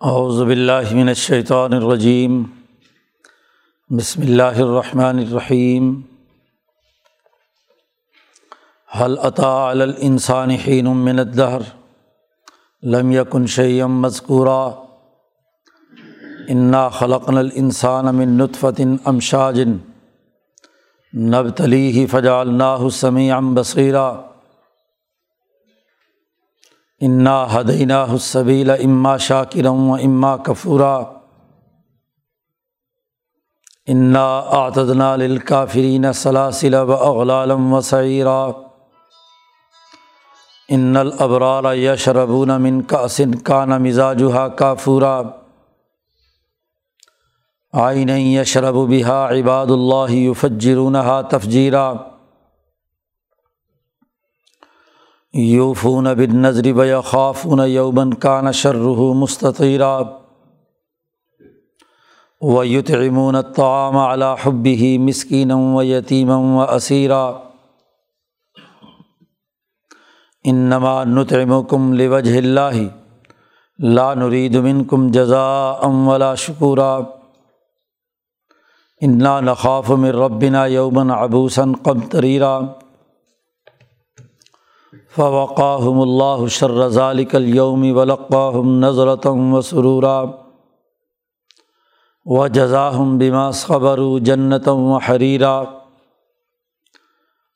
باللہ من الشیطان الرجیم بسم اللہ الرحمن الرحیم حل عطا الانسان حین من الدہر لم یکن شیم مذکورا انا خلقنا الانسان من نطفت امشاج نبتلیہ فجعلناہ سمیعا بصیرا انا حدینہ حسبیل اما شاکرم و اما کفورا انا آتدنا للکافرین سلاسل و اغلالم و سعیرا ان الابرار یشربون من کاسن کان مزاجها کافورا آئین یشرب بها عباد اللہ یفجرونها تفجیرا یوفون بن نظری بیا خافون یوبن کان شرح مستطیرہ و یتعمون الطعام علی حبه مسکین و یتیما و اسیرا انما نطعمکم لوجه اللہ لا نرید منکم جزاء ولا شکورا انا نخاف من ربنا یوبن عبوسا قمطریرا فوقاہم اللہ شر ذالک اليوم ولقاہم نظرتم و سرورا و جزاہم بما صبروا جنتم و حریرا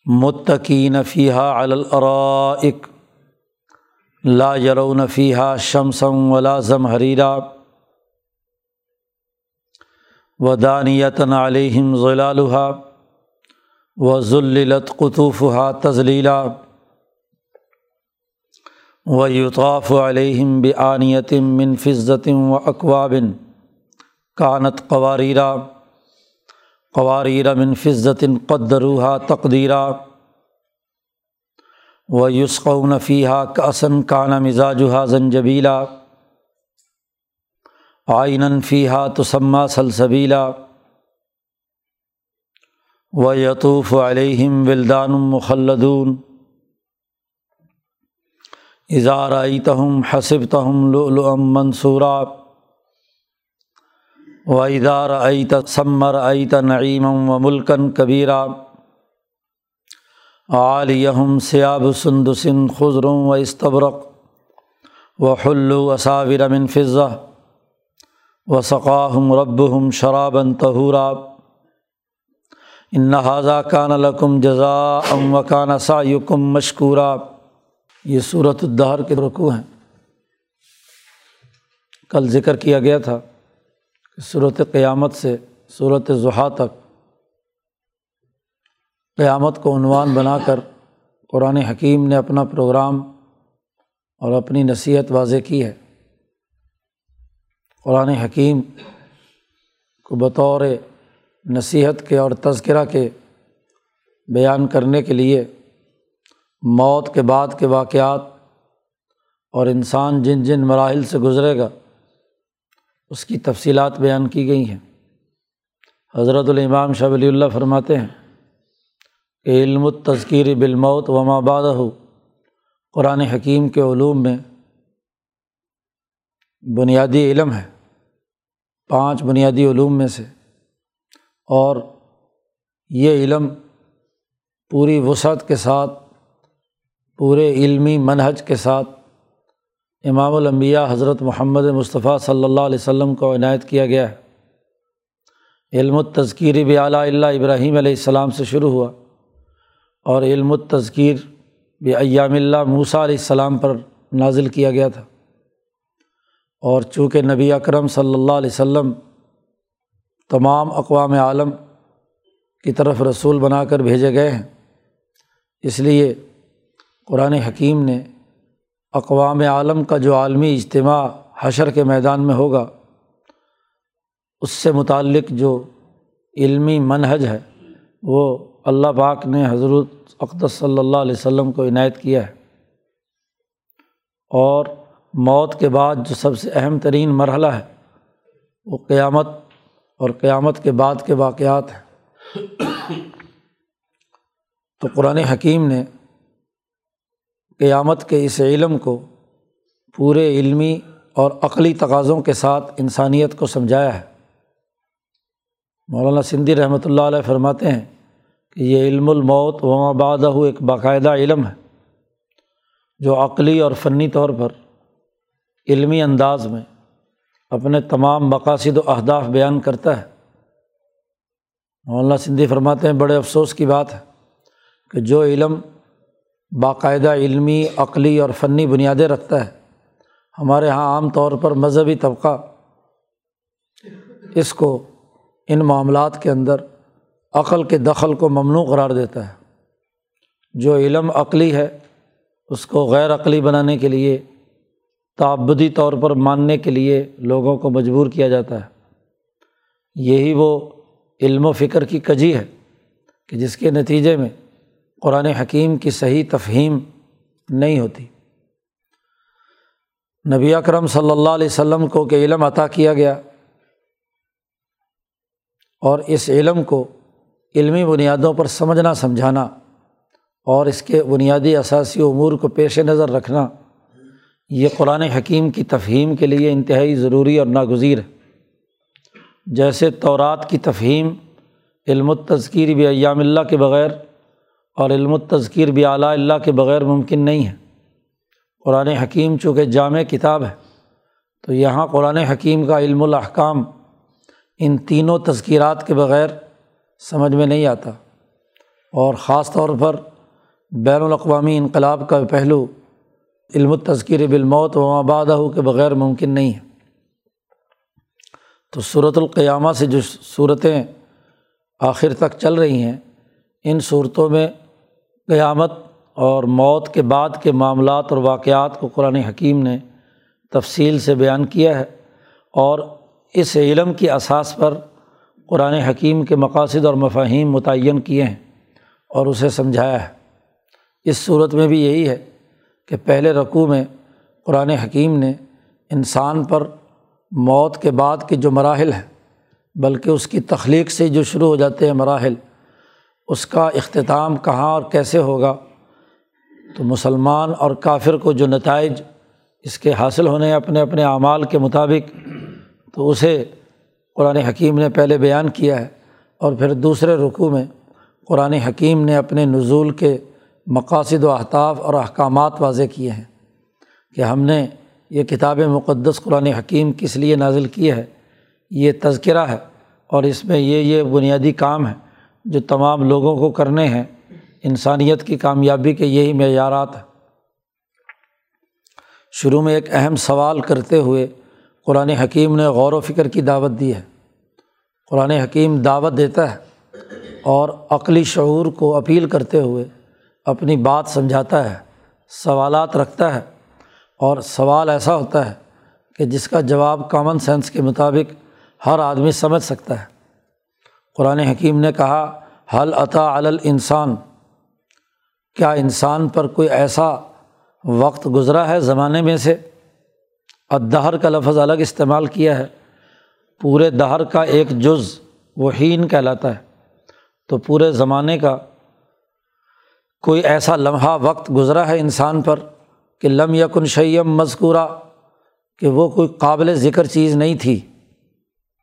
متقین فیہا علی الارائک لا یرون فیہا شمسم ولا زمحریرا و دانیتن علیہم ظلالها و ذللت قطوفها تزلیلا و یوطاف علیہم بعانیت من فضت و اقوابن کانت قواریرا قواریر من فضت قدروحا تقدیرہ و یسقون فیحہ کاسن کان مزاجہ زنجبیلا آئین فیحہ تسمہ سلسبیلا و یطوف علیہم ولدان مخلدون اظہار آئی تہم حسب تہم لم منصورہ و ادار آئی ثمر آئی نعیم و ملکن کبیرہ عالیہم سیاب سندسن خضروں و استبرق و حلو وصاور من فضہ و ثقاہم ربہم شرابً تہورا ان حاضہ کان لکم جزا ام و کان سایکم مشکورہ یہ صورت الدہر کے رکوع ہیں۔ کل ذکر کیا گیا تھا کہ صورت قیامت سے صورت ضحیٰ تک قیامت کو عنوان بنا کر قرآن حکیم نے اپنا پروگرام اور اپنی نصیحت واضح کی ہے۔ قرآن حکیم کو بطور نصیحت کے اور تذکرہ کے بیان کرنے کے لیے موت کے بعد کے واقعات اور انسان جن جن مراحل سے گزرے گا، اس کی تفصیلات بیان کی گئی ہیں۔ حضرت الامام شاہ ولی اللہ فرماتے ہیں کہ علم التذکیر بالموت و ماباد قرآن حکیم کے علوم میں بنیادی علم ہے۔ پانچ بنیادی علوم میں سے اور یہ علم پوری وسعت کے ساتھ پورے علمی منہج کے ساتھ امام الانبیاء حضرت محمد مصطفیٰ صلی اللہ علیہ وسلم کو عنایت کیا گیا ہے۔ علم التذکیر بھی اعلیٰ اللہ ابراہیم علیہ السلام سے شروع ہوا اور علم التذکیر بھی ایام اللہ موسیٰ علیہ السلام پر نازل کیا گیا تھا۔ اور چونکہ نبی اکرم صلی اللہ علیہ وسلم تمام اقوام عالم کی طرف رسول بنا کر بھیجے گئے ہیں، اس لیے قرآن حکیم نے اقوام عالم کا جو عالمی اجتماع حشر کے میدان میں ہوگا، اس سے متعلق جو علمی منحج ہے، وہ اللہ پاک نے حضرت اقدس صلی اللہ علیہ وسلم کو عنایت کیا ہے۔ اور موت کے بعد جو سب سے اہم ترین مرحلہ ہے، وہ قیامت اور قیامت کے بعد کے واقعات ہیں۔ تو قرآن حکیم نے قیامت کے اس علم کو پورے علمی اور عقلی تقاضوں کے ساتھ انسانیت کو سمجھایا ہے۔ مولانا سندھی رحمۃ اللہ علیہ فرماتے ہیں کہ یہ علم الموت و مبادہ ایک باقاعدہ علم ہے، جو عقلی اور فنی طور پر علمی انداز میں اپنے تمام مقاصد و اہداف بیان کرتا ہے۔ مولانا سندھی فرماتے ہیں، بڑے افسوس کی بات ہے کہ جو علم باقاعدہ علمی، عقلی اور فنی بنیادیں رکھتا ہے۔ ہمارے یہاں عام طور پر مذہبی طبقہ اس کو ان معاملات کے اندر عقل کے دخل کو ممنوع قرار دیتا ہے۔ جو علم عقلی ہے، اس کو غیر عقلی بنانے کے لیے، تعبدی طور پر ماننے کے لیے لوگوں کو مجبور کیا جاتا ہے۔ یہی وہ علم و فکر کی کجی ہے کہ جس کے نتیجے میں قرآن حکیم کی صحیح تفہیم نہیں ہوتی۔ نبی اکرم صلی اللہ علیہ وسلم کو کہ علم عطا کیا گیا اور اس علم کو علمی بنیادوں پر سمجھنا، سمجھانا اور اس کے بنیادی اثاثی امور کو پیش نظر رکھنا، یہ قرآن حکیم کی تفہیم کے لیے انتہائی ضروری اور ناگزیر ہے۔ جیسے تورات کی تفہیم، علم التذکیر بھی ایام اللہ کے بغیر اور علم التذکیر بھی اعلیٰ اللہ کے بغیر ممکن نہیں ہے۔ قرآن حکیم چونکہ جامع کتاب ہے، تو یہاں قرآن حکیم کا علم الاحکام ان تینوں تذکیرات کے بغیر سمجھ میں نہیں آتا۔ اور خاص طور پر بین الاقوامی انقلاب کا پہلو علم التذکیر بالموت و آبادہ کے بغیر ممکن نہیں ہے۔ تو صورت القیامہ سے جو صورتیں آخر تک چل رہی ہیں ان صورتوں میں قیامت اور موت کے بعد کے معاملات اور واقعات کو قرآن حکیم نے تفصیل سے بیان کیا ہے اور اس علم کی اساس پر قرآن حکیم کے مقاصد اور مفاہیم متعین کیے ہیں اور اسے سمجھایا ہے۔ اس صورت میں بھی یہی ہے کہ پہلے رقوع میں قرآن حکیم نے انسان پر موت کے بعد کے جو مراحل ہیں، بلکہ اس کی تخلیق سے جو شروع ہو جاتے ہیں مراحل اس کا اختتام کہاں اور کیسے ہوگا؟ تو مسلمان اور کافر کو جو نتائج اس کے حاصل ہونے اپنے اپنے اعمال کے مطابق، تو اسے قرآن حکیم نے پہلے بیان کیا ہے اور پھر دوسرے رقوع میں قرآن حکیم نے اپنے نزول کے مقاصد و اہداف اور احکامات واضح کیے ہیں کہ ہم نے یہ کتاب مقدس قرآن حکیم کس لیے نازل کی ہے، یہ تذکرہ ہے اور اس میں یہ یہ بنیادی کام ہے۔ جو تمام لوگوں کو کرنے ہیں، انسانیت کی کامیابی کے یہی معیارات ہیں۔ شروع میں ایک اہم سوال کرتے ہوئے قرآن حکیم نے غور و فکر کی دعوت دی ہے۔ قرآن حکیم دعوت دیتا ہے اور عقلی شعور کو اپیل کرتے ہوئے اپنی بات سمجھاتا ہے، سوالات رکھتا ہے اور سوال ایسا ہوتا ہے کہ جس کا جواب کامن سینس کے مطابق ہر آدمی سمجھ سکتا ہے۔ قرآن حکیم نے کہا حل عطا انسان کیا انسان پر کوئی ایسا وقت گزرا ہے زمانے میں سے؟ ادہر کا لفظ الگ استعمال کیا ہے۔ پورے دہر کا ایک جز وہین کہلاتا ہے۔ تو پورے زمانے کا کوئی ایسا لمحہ وقت گزرا ہے انسان پر کہ لم یکن شیم مذکورہ کہ وہ کوئی قابل ذکر چیز نہیں تھی،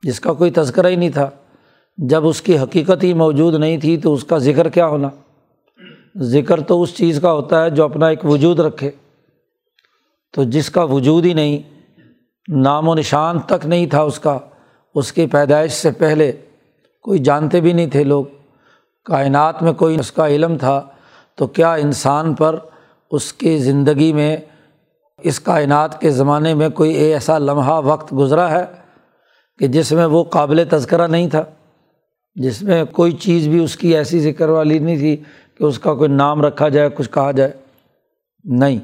جس کا کوئی تذکرہ ہی نہیں تھا۔ جب اس کی حقیقت ہی موجود نہیں تھی تو اس کا ذکر کیا ہونا؟ ذکر تو اس چیز کا ہوتا ہے جو اپنا ایک وجود رکھے۔ تو جس کا وجود ہی نہیں، نام و نشان تک نہیں تھا اس کا، اس کی پیدائش سے پہلے کوئی جانتے بھی نہیں تھے لوگ۔ کائنات میں کوئی اس کا علم تھا، تو کیا انسان پر اس کی زندگی میں، اس کائنات کے زمانے میں کوئی ایسا لمحہ وقت گزرا ہے کہ جس میں وہ قابل تذکرہ نہیں تھا؟ جس میں کوئی چیز بھی اس کی ایسی ذکر والی نہیں تھی کہ اس کا کوئی نام رکھا جائے، کچھ کہا جائے۔ نہیں۔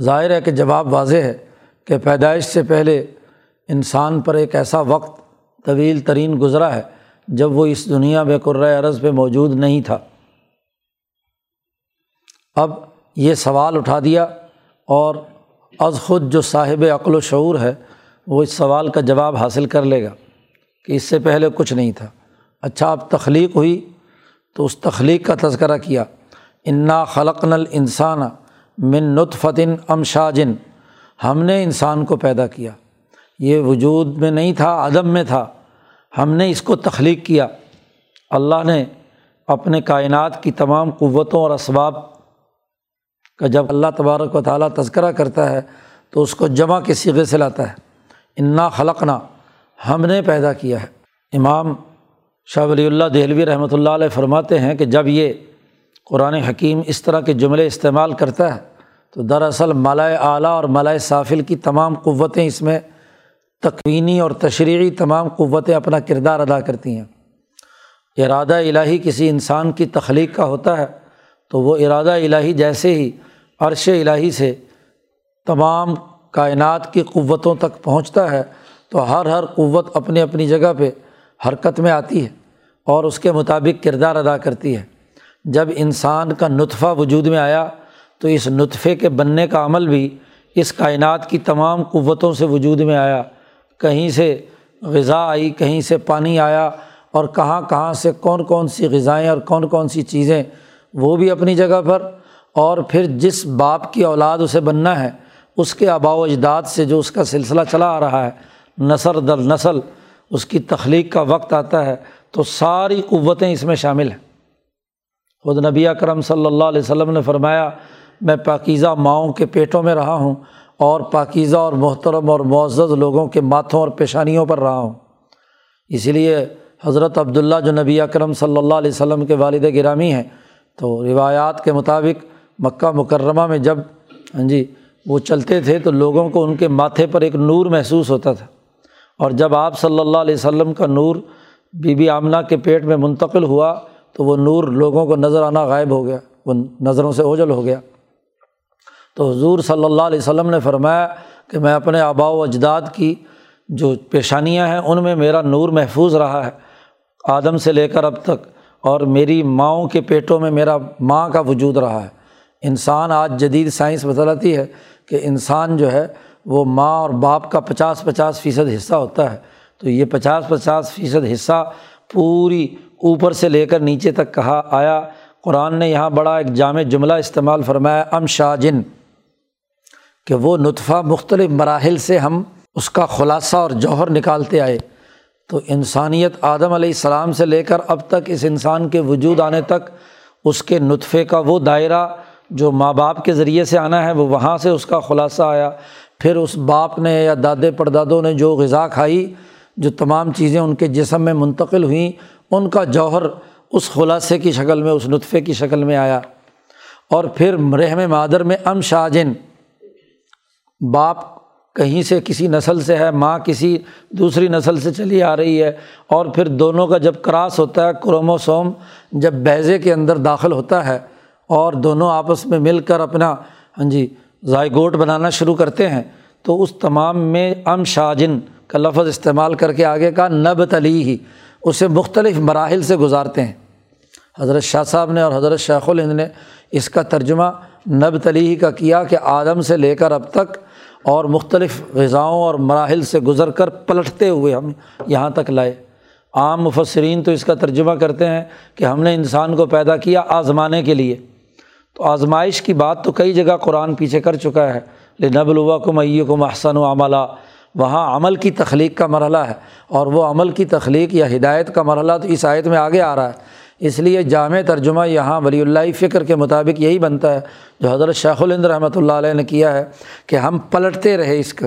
ظاہر ہے کہ جواب واضح ہے کہ پیدائش سے پہلے انسان پر ایک ایسا وقت طویل ترین گزرا ہے جب وہ اس دنیا میں قرۂۂ عرض پہ موجود نہیں تھا۔ اب یہ سوال اٹھا دیا اور از خود جو صاحب عقل و شعور ہے، وہ اس سوال کا جواب حاصل کر لے گا۔ کہ اس سے پہلے کچھ نہیں تھا۔ اچھا اب تخلیق ہوئی تو اس تخلیق کا تذکرہ کیا۔ انا خلق نل انسان من نطفتن ام شاجن ہم نے انسان کو پیدا کیا۔ یہ وجود میں نہیں تھا، عدم میں تھا۔ ہم نے اس کو تخلیق کیا۔ اللہ نے اپنے کائنات کی تمام قوتوں اور اسباب کا جب اللہ تبارک و تعالیٰ تذکرہ کرتا ہے تو اس کو جمع کے سیغے سے لاتا ہے۔ انا خلقنا۔ ہم نے پیدا کیا ہے۔ امام شاہ ولی اللہ دہلوی رحمۃ اللہ علیہ فرماتے ہیں کہ جب یہ قرآن حکیم اس طرح کے جملے استعمال کرتا ہے، تو دراصل ملائے اعلیٰ اور ملائے صافل کی تمام قوتیں اس میں تقوینی اور تشریحی تمام قوتیں اپنا کردار ادا کرتی ہیں۔ ارادہ الہی کسی انسان کی تخلیق کا ہوتا ہے، تو وہ ارادہ الہی جیسے ہی عرش الہی سے تمام کائنات کی قوتوں تک پہنچتا ہے۔ تو ہر ہر قوت اپنی اپنی جگہ پہ حرکت میں آتی ہے اور اس کے مطابق کردار ادا کرتی ہے۔ جب انسان کا نطفہ وجود میں آیا تو اس نطفے کے بننے کا عمل بھی اس کائنات کی تمام قوتوں سے وجود میں آیا۔ کہیں سے غذا آئی، کہیں سے پانی آیا اور کہاں کہاں سے کون کون سی غذائیں اور کون کون سی چیزیں وہ بھی اپنی جگہ پر۔ اور پھر جس باپ کی اولاد اسے بننا ہے، اس کے آبا و اجداد سے جو اس کا سلسلہ چلا آ رہا ہے نثر در نسل اس کی تخلیق کا وقت آتا ہے تو ساری قوتیں اس میں شامل ہیں۔ خود نبی کرم صلی اللہ علیہ وسلم نے فرمایا، میں پاکیزہ ماؤں کے پیٹوں میں رہا ہوں اور پاکیزہ اور محترم اور معزز لوگوں کے ماتھوں اور پیشانیوں پر رہا ہوں۔ اسی لیے حضرت عبداللہ جو نبی اکرم صلی اللہ علیہ وسلم کے والد گرامی ہیں، تو روایات کے مطابق مکہ مکرمہ میں جب ہاں جی وہ چلتے تھے تو لوگوں کو ان کے ماتھے پر ایک نور محسوس ہوتا تھا۔ اور جب آپ صلی اللہ علیہ وسلم کا نور بی بی آمنہ کے پیٹ میں منتقل ہوا تو وہ نور لوگوں کو نظر آنا غائب ہو گیا، وہ نظروں سے اوجل ہو گیا۔ تو حضور صلی اللہ علیہ وسلم نے فرمایا کہ میں اپنے آبا و اجداد کی جو پیشانیاں ہیں، ان میں میرا نور محفوظ رہا ہے۔ آدم سے لے کر اب تک اور میری ماؤں کے پیٹوں میں میرا ماں کا وجود رہا ہے۔ انسان آج جدید سائنس بتلاتی ہے کہ انسان جو ہے وہ ماں اور باپ کا پچاس پچاس فیصد حصہ ہوتا ہے۔ تو یہ پچاس پچاس فیصد حصہ پوری اوپر سے لے کر نیچے تک کہا آیا۔ قرآن نے یہاں بڑا ایک جامع جملہ استعمال فرمایا، ام شاجن، کہ وہ نطفہ مختلف مراحل سے ہم اس کا خلاصہ اور جوہر نکالتے آئے۔ تو انسانیت آدم علیہ السلام سے لے کر اب تک اس انسان کے وجود آنے تک اس کے نطفے کا وہ دائرہ جو ماں باپ کے ذریعے سے آنا ہے، وہ وہاں سے اس کا خلاصہ آیا۔ پھر اس باپ نے یا دادے پردادوں نے جو غذا کھائی، جو تمام چیزیں ان کے جسم میں منتقل ہوئیں، ان کا جوہر اس خلاصے کی شکل میں، اس نطفے کی شکل میں آیا۔ اور پھر رحم مادر میں ام شاجن، باپ کہیں سے کسی نسل سے ہے، ماں کسی دوسری نسل سے چلی آ رہی ہے۔ اور پھر دونوں کا جب کراس ہوتا ہے، کروموسوم جب بیضے کے اندر داخل ہوتا ہے اور دونوں آپس میں مل کر اپنا ہاں جی ذائگوٹ بنانا شروع کرتے ہیں۔ تو اس تمام میں ام شاجن کا لفظ استعمال کر کے آگے کا نب تلی ہی اسے مختلف مراحل سے گزارتے ہیں۔ حضرت شاہ صاحب نے اور حضرت شیخ الہند نے اس کا ترجمہ نب تلی ہی کا کیا کہ آدم سے لے کر اب تک اور مختلف غذاؤں اور مراحل سے گزر کر پلٹتے ہوئے ہم یہاں تک لائے۔ عام مفسرین تو اس کا ترجمہ کرتے ہیں کہ ہم نے انسان کو پیدا کیا آزمانے کے لیے۔ تو آزمائش کی بات تو کئی جگہ قرآن پیچھے کر چکا ہے۔ نب الوا کو میّ کو محسن و عملہ وہاں عمل کی تخلیق کا مرحلہ ہے اور وہ عمل کی تخلیق یا ہدایت کا مرحلہ تو اس آیت میں آگے آ رہا ہے۔ اس لیے جامع ترجمہ یہاں ولی اللہ فکر کے مطابق یہی بنتا ہے۔ جو حضرت شیخ الند رحمۃ اللہ علیہ نے کیا ہے کہ ہم پلٹتے رہے اس کے۔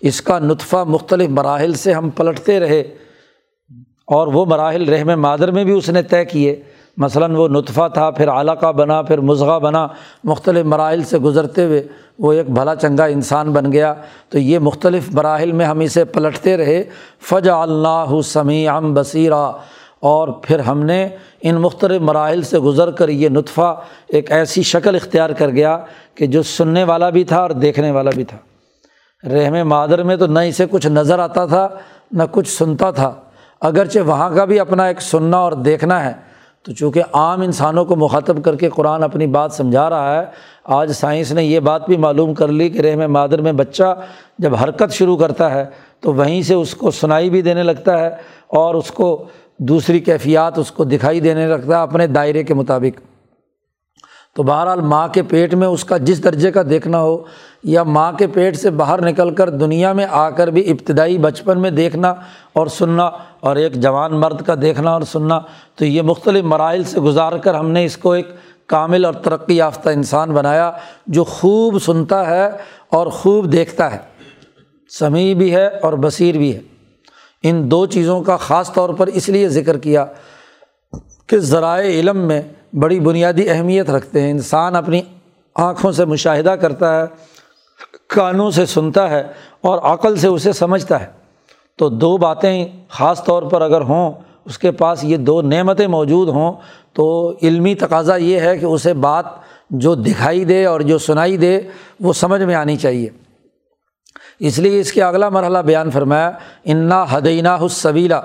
اس کا نطفہ مختلف مراحل سے ہم پلٹتے رہے اور وہ مراحل رحم مادر میں بھی اس نے طے کیے۔ مثلاً وہ نطفہ تھا، پھر علاقہ بنا، پھر مضغہ بنا، مختلف مراحل سے گزرتے ہوئے وہ ایک بھلا چنگا انسان بن گیا۔ تو یہ مختلف مراحل میں ہم اسے پلٹتے رہے۔ فج اللہ سمیع بصیرہ اور پھر ہم نے ان مختلف مراحل سے گزر کر یہ نطفہ ایک ایسی شکل اختیار کر گیا کہ جو سننے والا بھی تھا اور دیکھنے والا بھی تھا۔ رحم مادر میں تو نہ اسے کچھ نظر آتا تھا، نہ کچھ سنتا تھا، اگرچہ وہاں کا بھی اپنا ایک سننا اور دیکھنا ہے۔ تو چونکہ عام انسانوں کو مخاطب کر کے قرآن اپنی بات سمجھا رہا ہے، آج سائنس نے یہ بات بھی معلوم کر لی کہ رحم مادر میں بچہ جب حرکت شروع کرتا ہے تو وہیں سے اس کو سنائی بھی دینے لگتا ہے اور اس کو دوسری کیفیات اس کو دکھائی دینے لگتا ہے اپنے دائرے کے مطابق۔ تو بہرحال ماں کے پیٹ میں اس کا جس درجے کا دیکھنا ہو یا ماں کے پیٹ سے باہر نکل کر دنیا میں آ کر بھی ابتدائی بچپن میں دیکھنا اور سننا اور ایک جوان مرد کا دیکھنا اور سننا، تو یہ مختلف مراحل سے گزار کر ہم نے اس کو ایک کامل اور ترقی یافتہ انسان بنایا جو خوب سنتا ہے اور خوب دیکھتا ہے۔ سمیع بھی ہے اور بصیر بھی ہے۔ ان دو چیزوں کا خاص طور پر اس لیے ذکر کیا کہ ذرائع علم میں بڑی بنیادی اہمیت رکھتے ہیں۔ انسان اپنی آنکھوں سے مشاہدہ کرتا ہے کانوں سے سنتا ہے اور عقل سے اسے سمجھتا ہے۔ تو دو باتیں خاص طور پر اگر ہوں، اس کے پاس یہ دو نعمتیں موجود ہوں، تو علمی تقاضا یہ ہے کہ اسے بات جو دکھائی دے اور جو سنائی دے، وہ سمجھ میں آنی چاہیے۔ اس لیے اس کے اگلا مرحلہ بیان فرمایا، انا حدینہ حسبیلا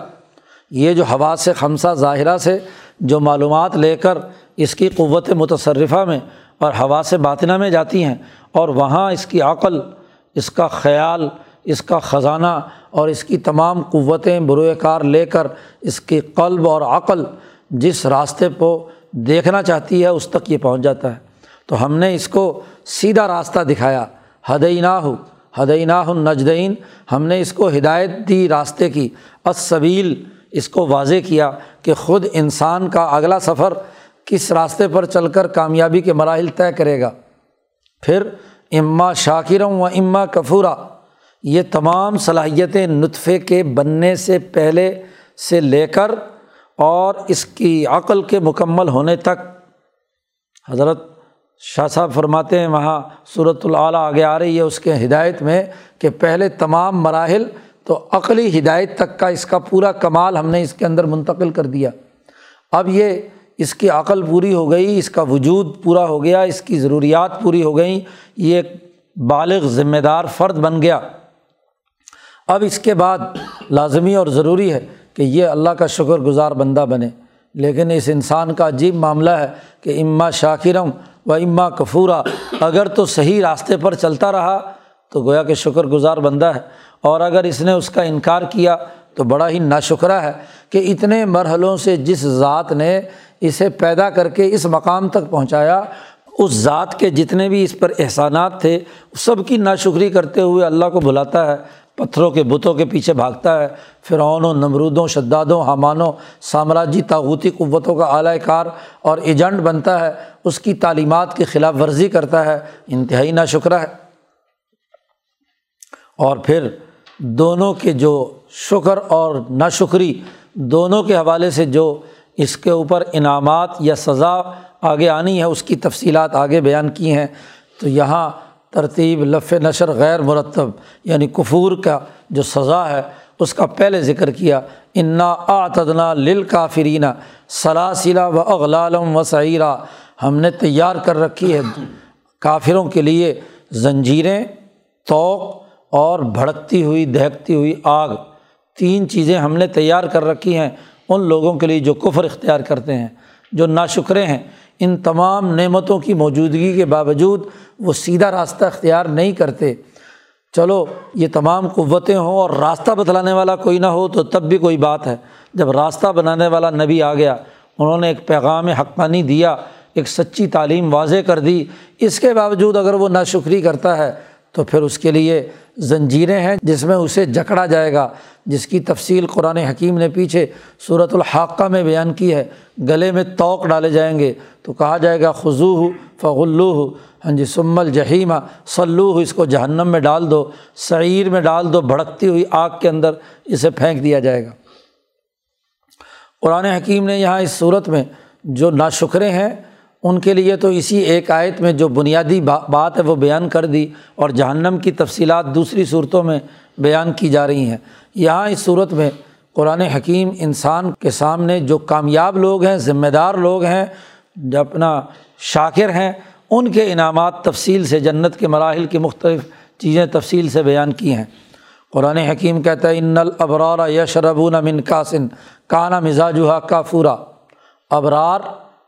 یہ جو ہوا سے خمسہ ظاہرہ سے جو معلومات لے کر اس کی قوت متصرفہ میں اور ہوا سے باطنہ میں جاتی ہیں اور وہاں اس کی عقل، اس کا خیال، اس کا خزانہ اور اس کی تمام قوتیں بروئے کار لے کر اس کی قلب اور عقل جس راستے کو دیکھنا چاہتی ہے، اس تک یہ پہنچ جاتا ہے۔ تو ہم نے اس کو سیدھا راستہ دکھایا۔ ہدینہ ہو ہدینہ النجدین۔ ہم نے اس کو ہدایت دی راستے کی۔ اسبیل اس کو واضح کیا کہ خود انسان کا اگلا سفر کس راستے پر چل کر کامیابی کے مراحل طے کرے گا؟ پھر اماں شاکروں و اماں کفورہ یہ تمام صلاحیتیں نطفے کے بننے سے پہلے سے لے کر اور اس کی عقل کے مکمل ہونے تک۔ حضرت شاہ صاحب فرماتے ہیں، وہاں صورت العلیٰ آگے آ رہی ہے، اس کے ہدایت میں کہ پہلے تمام مراحل تو عقلی ہدایت تک کا اس کا پورا کمال ہم نے اس کے اندر منتقل کر دیا۔ اب یہ اس کی عقل پوری ہو گئی، اس کا وجود پورا ہو گیا، اس کی ضروریات پوری ہو گئیں، یہ ایک بالغ ذمہ دار فرد بن گیا۔ اب اس کے بعد لازمی اور ضروری ہے کہ یہ اللہ کا شکر گزار بندہ بنے۔ لیکن اس انسان کا عجیب معاملہ ہے کہ اماں شاکرم و اماں کفورہ اگر تو صحیح راستے پر چلتا رہا تو گویا کہ شکر گزار بندہ ہے۔ اور اگر اس نے اس کا انکار کیا تو بڑا ہی ناشکرہ ہے کہ اتنے مرحلوں سے جس ذات نے اسے پیدا کر کے اس مقام تک پہنچایا، اس ذات کے جتنے بھی اس پر احسانات تھے، سب کی ناشکری کرتے ہوئے اللہ کو بلاتا ہے، پتھروں کے بتوں کے پیچھے بھاگتا ہے فرعون نمرودوں، شدادوں حمانوں سامراجی تاغوتی قوتوں کا اعلی کار اور ایجنٹ بنتا ہے، اس کی تعلیمات کی خلاف ورزی کرتا ہے، انتہائی نا شکرہ ہے۔ اور پھر دونوں کے جو شکر اور نا شکری دونوں کے حوالے سے جو اس کے اوپر انعامات یا سزا آگے آنی ہے، اس کی تفصیلات آگے بیان کی ہیں۔ تو یہاں ترتیب، لف نشر، غیر مرتب یعنی کفور کا جو سزا ہے، اس کا پہلے ذکر کیا۔ انا آتدنا لل کافرینہ سلاسلہ و اغلالم و سعیرہ ہم نے تیار کر رکھی ہے کافروں کے لیے زنجیریں، توق اور بھڑکتی ہوئی، دہکتی ہوئی آگ۔ تین چیزیں ہم نے تیار کر رکھی ہیں ان لوگوں کے لیے جو کفر اختیار کرتے ہیں، جو ناشکرے ہیں۔ ان تمام نعمتوں کی موجودگی کے باوجود وہ سیدھا راستہ اختیار نہیں کرتے۔ چلو، یہ تمام قوتیں ہوں اور راستہ بتلانے والا کوئی نہ ہو تو تب بھی کوئی بات ہے۔ جب راستہ بنانے والا نبی آ گیا، انہوں نے ایک پیغام حقانی دیا، ایک سچی تعلیم واضح کر دی۔ اس کے باوجود اگر وہ ناشکری کرتا ہے تو پھر اس کے لیے زنجیریں ہیں جس میں اسے جکڑا جائے گا، جس کی تفصیل قرآن حکیم نے پیچھے صورت الحاقہ میں بیان کی ہے۔ گلے میں توق ڈالے جائیں گے۔ تو کہا جائے گا خضو ہو فغلو ہو ہاں جی سمل جہیمہ سلو ہو اس کو جہنم میں ڈال دو، سعیر میں ڈال دو، بھڑکتی ہوئی آگ کے اندر اسے پھینک دیا جائے گا۔ قرآن حکیم نے یہاں اس صورت میں جو ناشکرے ہیں ان کے لیے تو اسی ایک آیت میں جو بنیادی بات ہے وہ بیان کر دی اور جہنم کی تفصیلات دوسری صورتوں میں بیان کی جا رہی ہیں۔ یہاں اس صورت میں قرآن حکیم انسان کے سامنے جو کامیاب لوگ ہیں، ذمہ دار لوگ ہیں، جو اپنا شاکر ہیں، ان کے انعامات تفصیل سے جنت کے مراحل کی مختلف چیزیں تفصیل سے بیان کی ہیں۔ قرآن حکیم کہتا ہے، ان الابرار یشربون من قاسن کانا مزاجہ کافورا۔ ابرار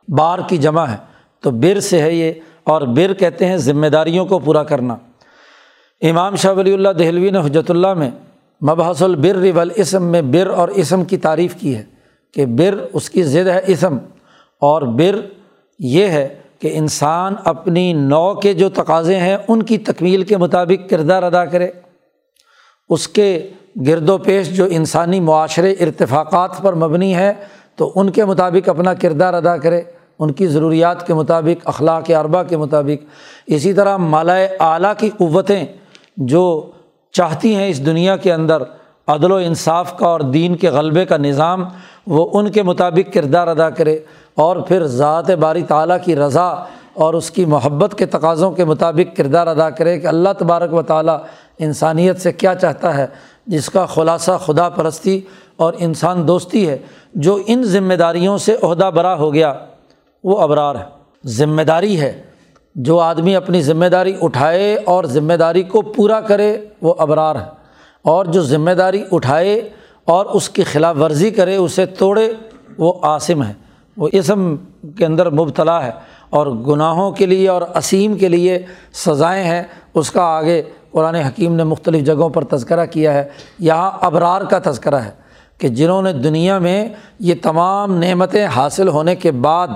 بار کی جمع ہے۔ تو بر سے ہے یہ۔ اور بر کہتے ہیں ذمہ داریوں کو پورا کرنا۔ امام شاہ ولی اللہ دہلوی نے حجرت اللہ میں مبحث البر والاسم میں بر اور اسم کی تعریف کی ہے کہ بر اس کی ضد ہے اسم۔ اور بر یہ ہے کہ انسان اپنی نو کے جو تقاضے ہیں ان کی تکمیل کے مطابق کردار ادا کرے۔ اس کے گرد و پیش جو انسانی معاشرے ارتفاقات پر مبنی ہے تو ان کے مطابق اپنا کردار ادا کرے۔ ان کی ضروریات کے مطابق، اخلاق اربا کے مطابق۔ اسی طرح مالائے اعلیٰ کی قوتیں جو چاہتی ہیں اس دنیا کے اندر عدل و انصاف کا اور دین کے غلبے کا نظام، وہ ان کے مطابق کردار ادا کرے۔ اور پھر ذات باری تعالیٰ کی رضا اور اس کی محبت کے تقاضوں کے مطابق کردار ادا کرے کہ اللہ تبارک و تعالیٰ انسانیت سے کیا چاہتا ہے۔ جس کا خلاصہ خدا پرستی اور انسان دوستی ہے، جو ان ذمہ داریوں سے عہدہ برا ہو گیا۔ وہ ابرار ہے ذمہ داری ہے۔ جو آدمی اپنی ذمہ داری اٹھائے اور ذمہ داری کو پورا کرے، وہ ابرار ہے۔ اور جو ذمہ داری اٹھائے اور اس کی خلاف ورزی کرے، اسے توڑے، وہ عاصم ہے۔ وہ اسم کے اندر مبتلا ہے اور گناہوں کے لیے اور اسیم کے لیے سزائیں ہیں۔ اس کا آگے قرآن حکیم نے مختلف جگہوں پر تذکرہ کیا ہے۔ یہاں ابرار کا تذکرہ ہے کہ جنہوں نے دنیا میں یہ تمام نعمتیں حاصل ہونے کے بعد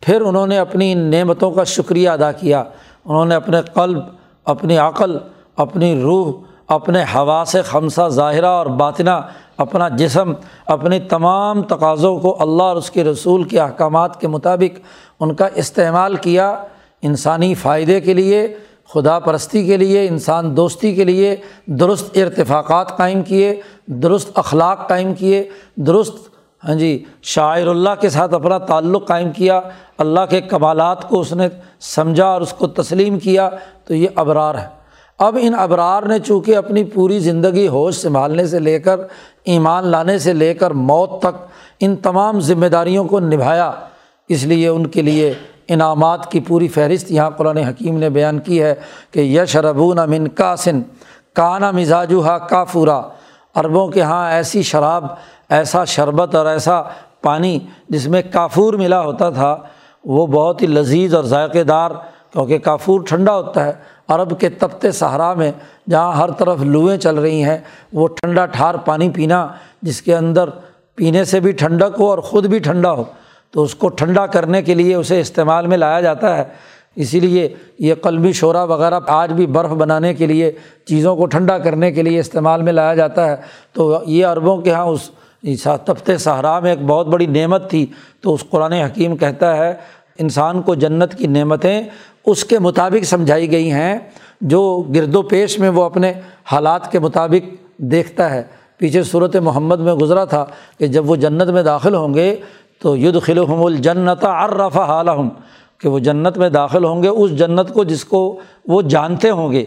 پھر انہوں نے اپنی نعمتوں کا شکریہ ادا کیا۔ انہوں نے اپنے قلب، اپنی عقل، اپنی روح، اپنے ہوا سے خمسہ ظاہرہ اور باطنہ، اپنا جسم، اپنی تمام تقاضوں کو اللہ اور اس کے رسول کے احکامات کے مطابق ان کا استعمال کیا۔ انسانی فائدے کے لیے، خدا پرستی کے لیے، انسان دوستی کے لیے، درست ارتفاقات قائم کیے، درست اخلاق قائم کیے، درست ہاں جی شاعر اللہ کے ساتھ اپنا تعلق قائم کیا، اللہ کے کمالات کو اس نے سمجھا اور اس کو تسلیم کیا، تو یہ ابرار ہے۔ اب ان ابرار نے چونکہ اپنی پوری زندگی ہوش سنبھالنے سے لے کر، ایمان لانے سے لے کر موت تک ان تمام ذمہ داریوں کو نبھایا، اس لیے ان کے لیے انعامات کی پوری فہرست یہاں قرآن حکیم نے بیان کی ہے کہ یش ربون امن قاسن کانا مزاجو ہا کافورا۔ عربوں کے یہاں ایسی شراب ایسا شربت اور ایسا پانی جس میں کافور ملا ہوتا تھا، وہ بہت ہی لذیذ اور ذائقے دار، کیونکہ کافور ٹھنڈا ہوتا ہے۔ عرب کے تبتے صحرا میں جہاں ہر طرف لوئیں چل رہی ہیں، وہ ٹھنڈا ٹھار پانی پینا جس کے اندر پینے سے بھی ٹھنڈک ہو اور خود بھی ٹھنڈا ہو، تو اس کو ٹھنڈا کرنے کے لیے اسے استعمال میں لایا جاتا ہے۔ اسی لیے یہ قلبی شعرا وغیرہ آج بھی برف بنانے کے لیے، چیزوں کو ٹھنڈا کرنے کے لیے استعمال میں لایا جاتا ہے۔ تو یہ عربوں کے یہاں اس جی تفت صحرا میں ایک بہت بڑی نعمت تھی۔ تو اس قرآن حکیم کہتا ہے، انسان کو جنت کی نعمتیں اس کے مطابق سمجھائی گئی ہیں، جو گرد و پیش میں وہ اپنے حالات کے مطابق دیکھتا ہے۔ پیچھے صورت محمد میں گزرا تھا کہ جب وہ جنت میں داخل ہوں گے تو ید خلحم الجنت ارفا حالم کہ وہ جنت میں داخل ہوں گے، اس جنت کو جس کو وہ جانتے ہوں گے،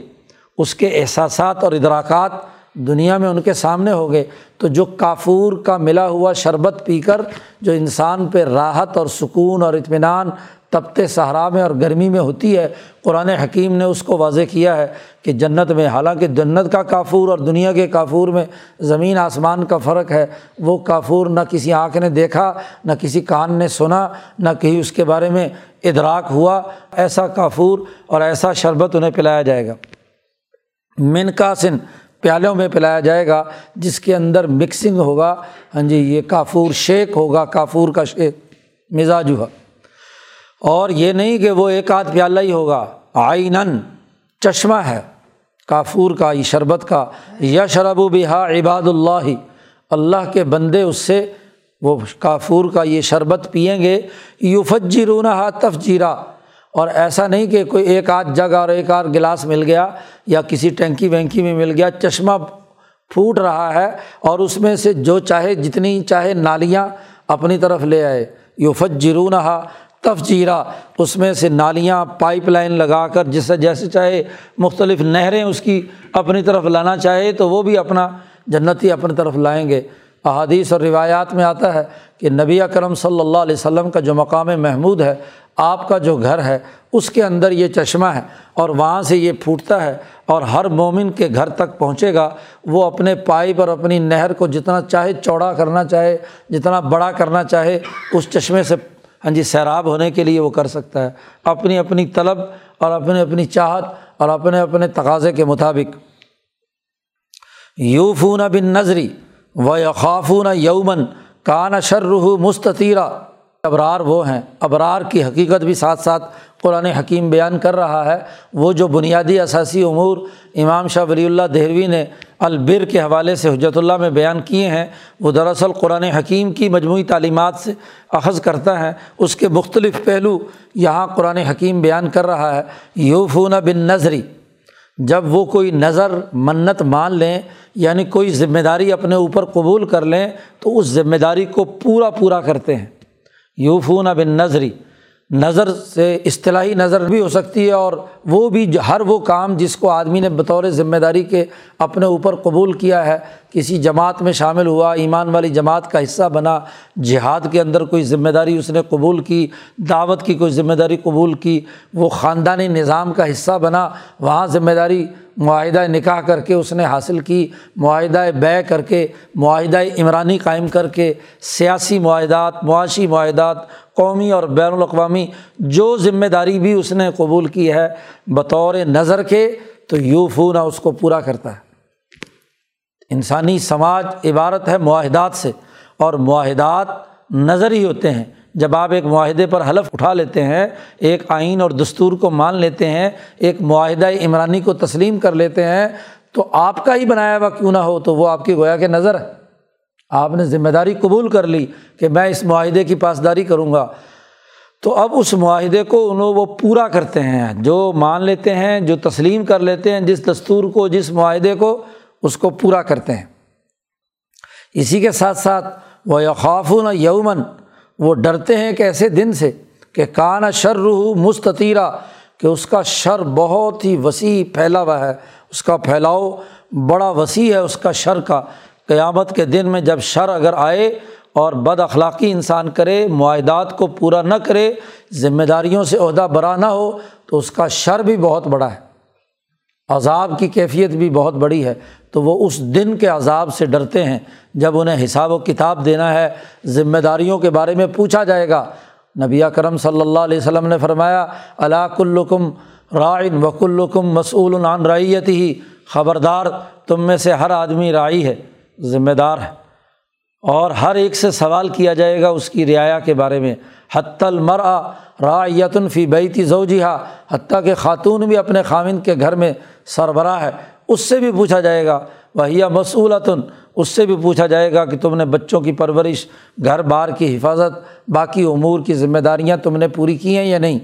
اس کے احساسات اور ادراکات دنیا میں ان کے سامنے ہو گئے تو جو کافور کا ملا ہوا شربت پی کر، جو انسان پہ راحت اور سکون اور اطمینان تبتے صحرا میں اور گرمی میں ہوتی ہے، قرآن حکیم نے اس کو واضح کیا ہے کہ جنت میں، حالانکہ جنت کا کافور اور دنیا کے کافور میں زمین آسمان کا فرق ہے، وہ کافور نہ کسی آنکھ نے دیکھا، نہ کسی کان نے سنا، نہ کہیں اس کے بارے میں ادراک ہوا۔ ایسا کافور اور ایسا شربت انہیں پلایا جائے گا۔ من کاسن پیالوں میں پلایا جائے گا، جس کے اندر مکسنگ ہوگا۔ ہاں جی یہ کافور شیک ہوگا، کافور کا شیک، مزاج ہوا اور یہ نہیں کہ وہ ایک آدھ پیالہ ہی ہوگا۔ آئین چشمہ ہے، کافور کا، یہ شربت کا۔ یا شرب و بہا عباد اللہ۔ اللہ کے بندے اس سے وہ کافور کا یہ شربت پئیں گے۔ یو فجی رونا تف جیرا اور ایسا نہیں کہ کوئی ایک آدھ جگ اور ایک آدھ گلاس مل گیا یا کسی ٹینکی وینکی میں مل گیا، چشمہ پھوٹ رہا ہے اور اس میں سے جو چاہے جتنی چاہے نالیاں اپنی طرف لے آئے۔ یوفت جرون تفجیرا، اس میں سے نالیاں پائپ لائن لگا کر جس سے جیسے چاہے مختلف نہریں اس کی اپنی طرف لانا چاہے تو وہ بھی اپنا جنتی اپنی طرف لائیں گے۔ احادیث اور روایات میں آتا ہے کہ نبی اکرم صلی اللہ علیہ وسلم کا جو مقام محمود ہے آپ کا جو گھر ہے، اس کے اندر یہ چشمہ ہے اور وہاں سے یہ پھوٹتا ہے اور ہر مومن کے گھر تک پہنچے گا، وہ اپنے پائپ اور اپنی نہر کو جتنا چاہے چوڑا کرنا چاہے، جتنا بڑا کرنا چاہے، اس چشمے سے ہاں جی سیراب ہونے کے لیے وہ کر سکتا ہے۔ اپنی اپنی طلب اور اپنی اپنی چاہت اور اپنے اپنے تقاضے کے مطابق۔ یوفون بن نظری و یقافون یومن کان شرح مستطیرہ ابرار وہ ہیں۔ ابرار کی حقیقت بھی ساتھ ساتھ قرآن حکیم بیان کر رہا ہے۔ وہ جو بنیادی اثاثی امور امام شاہ ولی اللہ دہلوی نے البر کے حوالے سے حجرت اللہ میں بیان کیے ہیں، وہ دراصل قرآن حکیم کی مجموعی تعلیمات سے اخذ کرتا ہے۔ اس کے مختلف پہلو یہاں قرآن حکیم بیان کر رہا ہے۔ یوفون بن نظری جب وہ کوئی نظر، منت مان لیں یعنی کوئی ذمہ داری اپنے اوپر قبول کر لیں، تو اس ذمہ داری کو پورا پورا کرتے ہیں۔ یوفون بن نظری نظر سے اصطلاحی نظر بھی ہو سکتی ہے اور وہ بھی ہر وہ کام جس کو آدمی نے بطور ذمہ داری کے اپنے اوپر قبول کیا ہے، کسی جماعت میں شامل ہوا، ایمان والی جماعت کا حصہ بنا، جہاد کے اندر کوئی ذمہ داری اس نے قبول کی، دعوت کی کوئی ذمہ داری قبول کی، وہ خاندانی نظام کا حصہ بنا، وہاں ذمہ داری معاہدہ نکاح کر کے اس نے حاصل کی، معاہدہ بے کر کے، معاہدہ عمرانی قائم کر کے، سیاسی معاہدات، معاشی معاہدات، قومی اور بین الاقوامی جو ذمہ داری بھی اس نے قبول کی ہے بطور نظر کے تو یو فون اس کو پورا کرتا ہے۔ انسانی سماج عبارت ہے معاہدات سے اور معاہدات نظر ہی ہوتے ہیں۔ جب آپ ایک معاہدے پر حلف اٹھا لیتے ہیں، ایک آئین اور دستور کو مان لیتے ہیں، ایک معاہدہ عمرانی کو تسلیم کر لیتے ہیں، تو آپ کا ہی بنایا ہوا کیوں نہ ہو، تو وہ آپ کی گویا کہ نظر ہے۔ آپ نے ذمہ داری قبول کر لی کہ میں اس معاہدے کی پاسداری کروں گا۔ تو اب اس معاہدے کو انہوں وہ پورا کرتے ہیں، جو مان لیتے ہیں، جو تسلیم کر لیتے ہیں، جس دستور کو، جس معاہدے کو اس کو پورا کرتے ہیں۔ اسی کے ساتھ ساتھ وہ یقافون یومن وہ ڈرتے ہیں کہ ایسے دن سے کہ کانا شر روح مستطیرہ، کہ اس کا شر بہت ہی وسیع پھیلا ہوا ہے، اس کا پھیلاؤ بڑا وسیع ہے اس کا شر کا۔ قیامت کے دن میں جب شر اگر آئے اور بد اخلاقی انسان کرے، معاہدات کو پورا نہ کرے، ذمہ داریوں سے عہدہ برا نہ ہو، تو اس کا شر بھی بہت بڑا ہے۔ عذاب کی کیفیت بھی بہت بڑی ہے، تو وہ اس دن کے عذاب سے ڈرتے ہیں جب انہیں حساب و کتاب دینا ہے، ذمہ داریوں کے بارے میں پوچھا جائے گا۔ نبی کرم صلی اللہ علیہ وسلم نے فرمایا علاق الکم رائن وک الکم مسعول عن رعیت ہی خبردار، تم میں سے ہر آدمی رائی ہے، ذمہ دار ہے۔ اور ہر ایک سے سوال کیا جائے گا اس کی رعایا کے بارے میں۔ حت المرا رایتن فی بیتی زوجیہ حتیٰ کہ خاتون بھی اپنے خامن کے گھر میں سربراہ ہے۔ اس سے بھی پوچھا جائے گا وہیا مصولتن اس سے بھی پوچھا جائے گا کہ تم نے بچوں کی پرورش، گھر بار کی حفاظت، باقی امور کی ذمہ داریاں تم نے پوری کی ہیں یا نہیں؟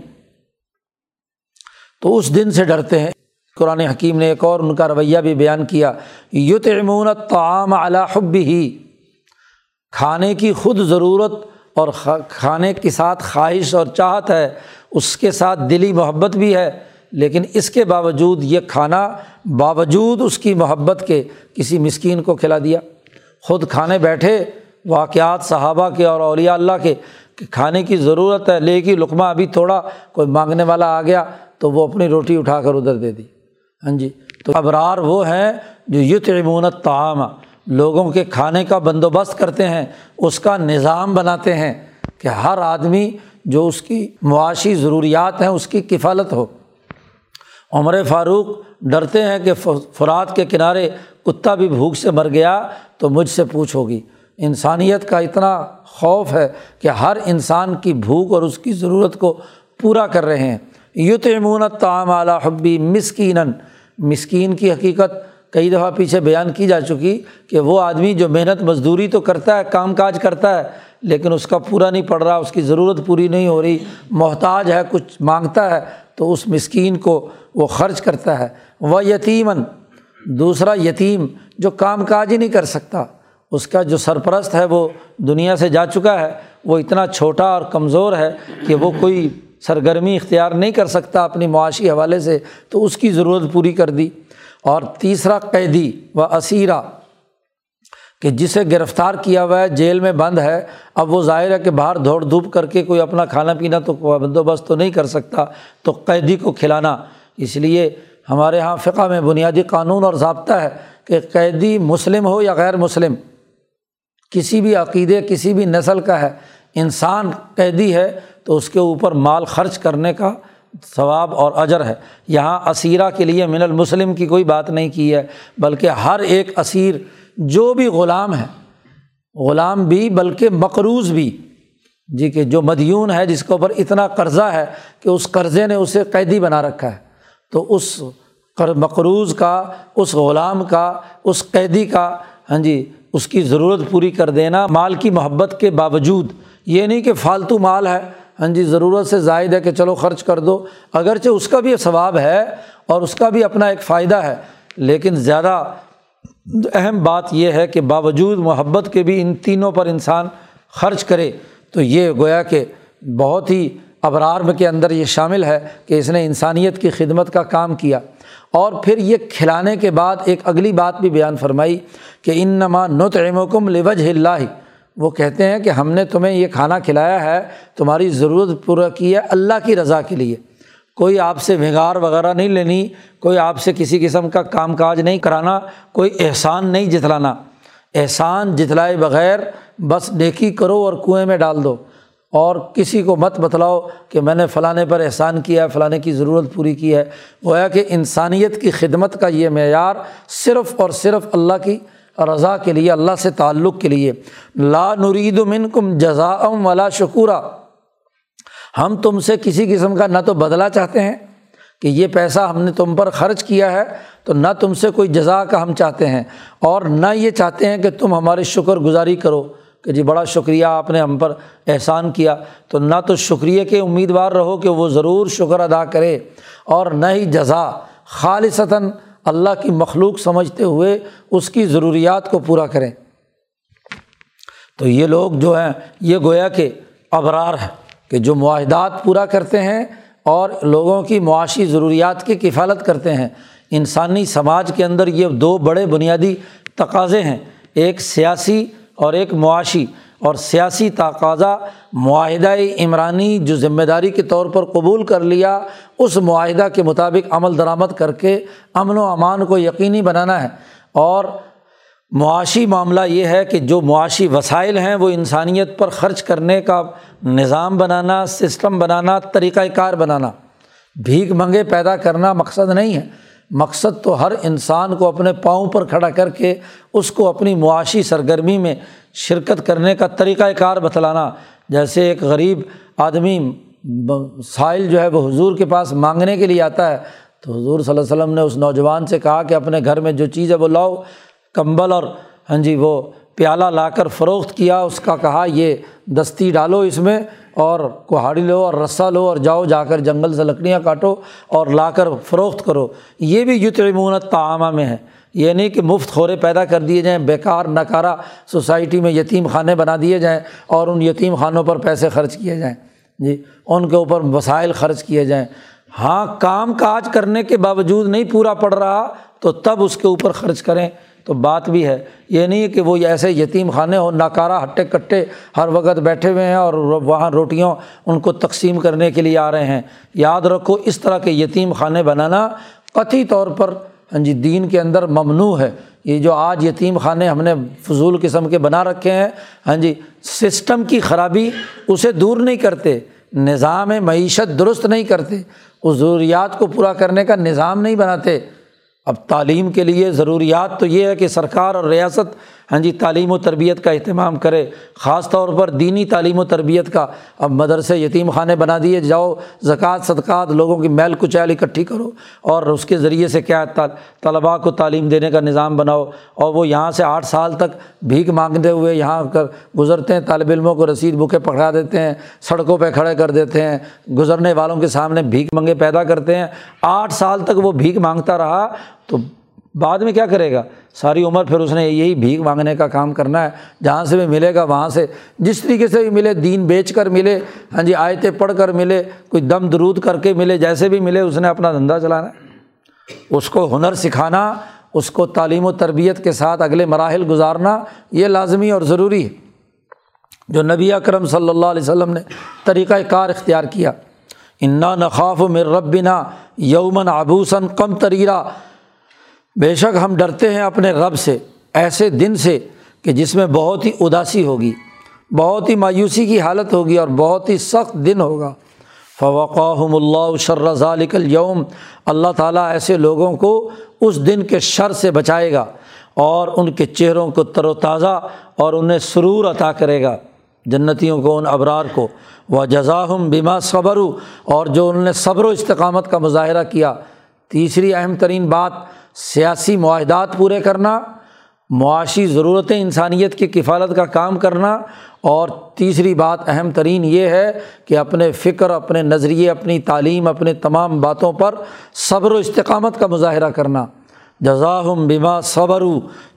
تو اس دن سے ڈرتے ہیں۔ قرآن حکیم نے ایک اور ان کا رویہ بھی بیان کیا۔ یت امون تعام حب ہی کھانے کی خود ضرورت اور کھانے کے ساتھ خواہش اور چاہت ہے، اس کے ساتھ دلی محبت بھی ہے، لیکن اس کے باوجود یہ کھانا باوجود اس کی محبت کے کسی مسکین کو کھلا دیا۔ خود کھانے بیٹھے، واقعات صحابہ کے اور اولیاء اللہ کے کہ کھانے کی ضرورت ہے، لے کی لقمہ ابھی تھوڑا کوئی مانگنے والا آ گیا تو وہ اپنی روٹی اٹھا کر ادھر دے دی۔ ہاں جی تو ابرار وہ ہیں جو یت عمونت تعام لوگوں کے کھانے کا بندوبست کرتے ہیں، اس کا نظام بناتے ہیں کہ ہر آدمی جو اس کی معاشی ضروریات ہیں، اس کی کفالت ہو۔ عمر فاروق ڈرتے ہیں کہ فرات کے کنارے کتا بھی بھوک سے مر گیا تو مجھ سے پوچھو گی انسانیت کا اتنا خوف ہے کہ ہر انسان کی بھوک اور اس کی ضرورت کو پورا کر رہے ہیں۔ یت امونت تعام اعلیٰ حبی مسکین مسکین کی حقیقت کئی دفعہ پیچھے بیان کی جا چکی کہ وہ آدمی جو محنت مزدوری تو کرتا ہے، کام کاج کرتا ہے، لیکن اس کا پورا نہیں پڑ رہا، اس کی ضرورت پوری نہیں ہو رہی، محتاج ہے، کچھ مانگتا ہے، تو اس مسکین کو وہ خرچ کرتا ہے۔ وہ یتیمن دوسرا یتیم جو کام کاج ہی نہیں کر سکتا، اس کا جو سرپرست ہے، وہ دنیا سے جا چکا ہے۔ وہ اتنا چھوٹا اور کمزور ہے کہ وہ کوئی سرگرمی اختیار نہیں کر سکتا اپنی معاشی حوالے سے، تو اس کی ضرورت پوری کر دی۔ اور تیسرا قیدی و اسیرہ، کہ جسے گرفتار کیا ہوا ہے، جیل میں بند ہے، اب وہ ظاہر ہے کہ باہر دوڑ دھوپ کر کے کوئی اپنا کھانا پینا تو بندوبست تو نہیں کر سکتا، تو قیدی کو کھلانا۔ اس لیے ہمارے یہاں فقہ میں بنیادی قانون اور ضابطہ ہے کہ قیدی مسلم ہو یا غیر مسلم، کسی بھی عقیدے، کسی بھی نسل کا ہے۔ انسان قیدی ہے تو اس کے اوپر مال خرچ کرنے کا ثواب اور اجر ہے۔ یہاں اسیرہ کے لیے من المسلم کی کوئی بات نہیں کی ہے، بلکہ ہر ایک اسیر جو بھی غلام ہے، غلام بھی بلکہ مقروض بھی۔ جی کہ جو مدیون ہے، جس کے اوپر اتنا قرضہ ہے کہ اس قرضے نے اسے قیدی بنا رکھا ہے۔ تو اس مقروض کا، اس غلام کا، اس قیدی کا ہاں جی اس کی ضرورت پوری کر دینا مال کی محبت کے باوجود۔ یہ نہیں کہ فالتو مال ہے ہاں جی ضرورت سے زائد ہے کہ چلو خرچ کر دو۔ اگرچہ اس کا بھی ثواب ہے اور اس کا بھی اپنا ایک فائدہ ہے، لیکن زیادہ اہم بات یہ ہے کہ باوجود محبت کے بھی ان تینوں پر انسان خرچ کرے، تو یہ گویا کہ بہت ہی ابرار کے اندر یہ شامل ہے کہ اس نے انسانیت کی خدمت کا کام کیا۔ اور پھر یہ کھلانے کے بعد ایک اگلی بات بھی بیان فرمائی کہ ان نما نت عمکم لوج اللہ۔ وہ کہتے ہیں کہ ہم نے تمہیں یہ کھانا کھلایا ہے، تمہاری ضرورت پورا کی ہے اللہ کی رضا کے لیے۔ کوئی آپ سے بھگار وغیرہ نہیں لینی، کوئی آپ سے کسی قسم کا کام کاج نہیں کرانا، کوئی احسان نہیں جتلانا۔ احسان جتلائے بغیر بس نیکی کرو اور کنویں میں ڈال دو۔ اور کسی کو مت بتلاؤ کہ میں نے فلاں پر احسان کیا ہے فلاں کی ضرورت پوری کی ہے۔ گویا کہ انسانیت کی خدمت کا یہ معیار صرف اور صرف اللہ کی رضا کے لیے، اللہ سے تعلق کے لیے۔ لا نرید من کم جزا ولا شکورہ ہم تم سے کسی قسم کا نہ تو بدلا چاہتے ہیں کہ یہ پیسہ ہم نے تم پر خرچ کیا ہے، تو نہ تم سے کوئی جزا کا ہم چاہتے ہیں۔ اور نہ یہ چاہتے ہیں کہ تم ہماری شکر گزاری کرو کہ جی بڑا شکریہ آپ نے ہم پر احسان کیا۔ تو نہ تو شکریہ کے امیدوار رہو کہ وہ ضرور شکر ادا کرے، اور نہ ہی جزا خالصتاً اللہ کی مخلوق سمجھتے ہوئے اس کی ضروریات کو پورا کریں۔ تو یہ لوگ جو ہیں، یہ گویا کہ ابرار ہے کہ جو معاہدات پورا کرتے ہیں اور لوگوں کی معاشی ضروریات کی کفالت کرتے ہیں۔ انسانی سماج کے اندر یہ دو بڑے بنیادی تقاضے ہیں، ایک سیاسی اور ایک معاشی۔ اور سیاسی تقاضا معاہدہ عمرانی جو ذمہ داری کے طور پر قبول کر لیا اس معاہدہ کے مطابق عمل درآمد کر کے امن و امان کو یقینی بنانا ہے۔ اور معاشی معاملہ یہ ہے کہ جو معاشی وسائل ہیں، وہ انسانیت پر خرچ کرنے کا نظام بنانا، سسٹم بنانا طریقۂ کار بنانا، بھیک منگے پیدا کرنا مقصد نہیں ہے۔ مقصد تو ہر انسان کو اپنے پاؤں پر کھڑا کر کے اس کو اپنی معاشی سرگرمی میں شرکت کرنے کا طریقۂ کار بتلانا۔ جیسے ایک غریب آدمی سائل جو ہے وہ حضور کے پاس مانگنے کے لیے آتا ہے۔ تو حضور صلی اللہ علیہ وسلم نے اس نوجوان سے کہا کہ اپنے گھر میں جو چیز ہے وہ لاؤ، کمبل اور ہاں جی وہ پیالہ لا کر فروخت کیا، اس کا کہا یہ دستی ڈالو اس میں اور کوہاڑی لو اور رسا لو اور جاؤ، جا کر جنگل سے لکڑیاں کاٹو اور لا کر فروخت کرو۔ یہ بھی یتمونت تعامہ میں ہے۔ یہ نہیں کہ مفت خورے پیدا کر دیے جائیں، بیکار نکارا سوسائٹی میں یتیم خانے بنا دیے جائیں اور ان یتیم خانوں پر پیسے خرچ کیے جائیں۔ جی ان کے اوپر وسائل خرچ کیے جائیں۔ ہاں کام کاج کرنے کے باوجود نہیں پورا پڑ رہا، تو تب اس کے اوپر خرچ کریں۔ تو بات بھی ہے، یہ نہیں ہے کہ وہ ایسے یتیم خانے ہو ناکارہ، ہٹے کٹے ہر وقت بیٹھے ہوئے ہیں اور وہاں روٹیوں ان کو تقسیم کرنے کے لیے آ رہے ہیں۔ یاد رکھو، اس طرح کے یتیم خانے بنانا قطعی طور پر ہاں جی دین کے اندر ممنوع ہے۔ یہ جو آج یتیم خانے ہم نے فضول قسم کے بنا رکھے ہیں ہاں جی سسٹم کی خرابی اسے دور نہیں کرتے، نظام معیشت درست نہیں کرتے اس ضروریات کو پورا کرنے کا نظام نہیں بناتے۔ اب تعلیم کے لیے ضروریات تو یہ ہے کہ سرکار اور ریاست ہاں جی تعلیم و تربیت کا اہتمام کرے۔ خاص طور پر دینی تعلیم و تربیت کا۔ اب مدرسے یتیم خانے بنا دیے، جاؤ، زکوٰۃ، صدقات، لوگوں کی میل کچیل اکٹھی کرو۔ اور اس کے ذریعے سے کیا طلباء کو تعلیم دینے کا نظام بناؤ۔ اور وہ یہاں سے آٹھ سال تک بھیک مانگتے ہوئے یہاں کر گزرتے ہیں، طالب علموں کو رسید بکیں پکڑا دیتے ہیں، سڑکوں پہ کھڑے کر دیتے ہیں۔ گزرنے والوں کے سامنے بھیک منگے پیدا کرتے ہیں۔ آٹھ سال تک وہ بھیک مانگتا رہا تو بعد میں کیا کرے گا؟ ساری عمر پھر اس نے یہی بھیک مانگنے کا کام کرنا ہے۔ جہاں سے بھی ملے گا، وہاں سے جس طریقے سے بھی ملے، دین بیچ کر ملے ہاں جی آیتیں پڑھ کر ملے، کوئی دم درود کر کے ملے، جیسے بھی ملے، اس نے اپنا دھندا چلانا ہے۔ اس کو ہنر سکھانا، اس کو تعلیم و تربیت کے ساتھ اگلے مراحل گزارنا، یہ لازمی اور ضروری ہے۔ جو نبی اکرم صلی اللہ علیہ وسلم نے طریقۂ کار اختیار کیا، انا نخاف مر ربنا یومن ابوسن کم تریرا بے شک ہم ڈرتے ہیں اپنے رب سے، ایسے دن سے کہ جس میں بہت ہی اداسی ہوگی، بہت ہی مایوسی کی حالت ہوگی اور بہت ہی سخت دن ہوگا۔ فوقم اللہ شر ذالک یوم اللہ تعالیٰ ایسے لوگوں کو اس دن کے شر سے بچائے گا اور ان کے چہروں کو تر و تازہ اور انہیں سرور عطا کرے گا۔ جنتیوں کو، ان ابرار کو۔ وہ جزاہم بیما صبر اور جو انہوں نے صبر و استقامت کا مظاہرہ کیا۔ تیسری اہم ترین بات سیاسی معاہدات پورے کرنا، معاشی ضرورتیں انسانیت کی کفالت کا کام کرنا، اور تیسری بات اہم ترین یہ ہے کہ اپنے فکر، اپنے نظریے، اپنی تعلیم، اپنے تمام باتوں پر صبر و استقامت کا مظاہرہ کرنا۔ جزاہم بیما صبر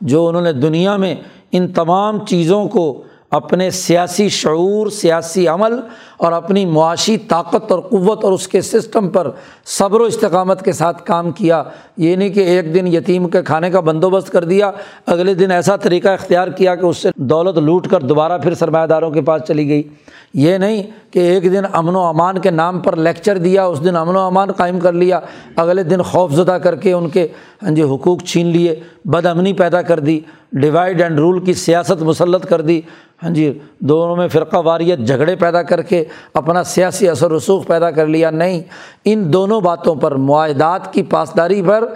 جو انہوں نے دنیا میں ان تمام چیزوں کو اپنے سیاسی شعور، سیاسی عمل اور اپنی معاشی طاقت اور قوت اور اس کے سسٹم پر صبر و استقامت کے ساتھ کام کیا۔ یہ نہیں کہ ایک دن یتیم کے کھانے کا بندوبست کر دیا، اگلے دن ایسا طریقہ اختیار کیا کہ اس سے دولت لوٹ کر دوبارہ پھر سرمایہ داروں کے پاس چلی گئی۔ یہ نہیں کہ ایک دن امن و امان کے نام پر لیکچر دیا، اس دن امن و امان قائم کر لیا، اگلے دن خوف زدہ کر کے ان کے ہاں جی حقوق چھین لیے بد امنی پیدا کر دی۔ ڈیوائڈ اینڈ رول کی سیاست مسلط کر دی۔ ہاں جی دونوں میں فرقہ واریت جھگڑے پیدا کر کے اپنا سیاسی اثر رسوخ پیدا کر لیا۔ نہیں، ان دونوں باتوں پر، معاہدات کی پاسداری پر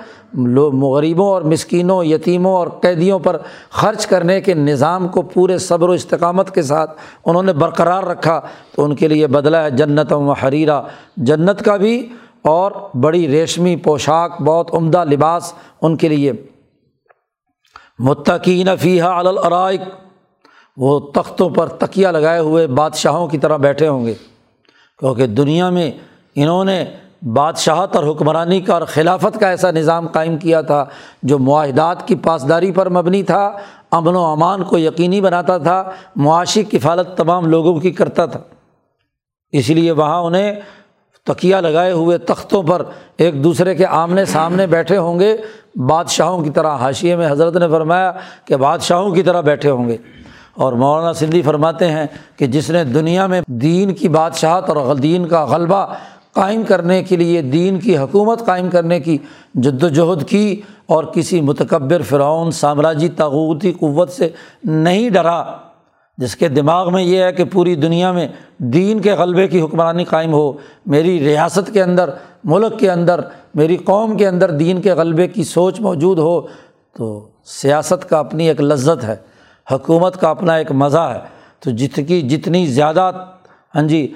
غریبوں اور مسکینوں، یتیموں اور قیدیوں پر خرچ کرنے کے نظام کو پورے صبر و استقامت کے ساتھ انہوں نے برقرار رکھا۔ تو ان کے لیے بدلا ہے جنت و حریرہ۔ جنت کا بھی اور بڑی ریشمی پوشاک، بہت عمدہ لباس ان کے لیے متقین فیحہ الرائق وہ تختوں پر تکیا لگائے ہوئے بادشاہوں کی طرح بیٹھے ہوں گے۔ کیونکہ دنیا میں انہوں نے بادشاہت اور حکمرانی کا اور خلافت کا ایسا نظام قائم کیا تھا جو معاہدات کی پاسداری پر مبنی تھا، امن و امان کو یقینی بناتا تھا، معاشی کفالت تمام لوگوں کی کرتا تھا۔ اس لیے وہاں انہیں تکیا لگائے ہوئے تختوں پر ایک دوسرے کے آمنے سامنے بیٹھے ہوں گے۔ بادشاہوں کی طرح حاشیے میں حضرت نے فرمایا کہ بادشاہوں کی طرح بیٹھے ہوں گے۔ اور مولانا سندھی فرماتے ہیں کہ جس نے دنیا میں دین کی بادشاہت اور دین کا غلبہ قائم کرنے کے لیے دین کی حکومت قائم کرنے کی جد وجہد کی اور کسی متکبر فرعون سامراجی تاغوتی قوت سے نہیں ڈرا، جس کے دماغ میں یہ ہے کہ پوری دنیا میں دین کے غلبے کی حکمرانی قائم ہو، میری ریاست کے اندر ملک کے اندر، میری قوم کے اندر دین کے غلبے کی سوچ موجود ہو، تو سیاست کا اپنی ایک لذت ہے، حکومت کا اپنا ایک مزہ ہے۔ تو جت کی جتنی زیادہ ہاں جی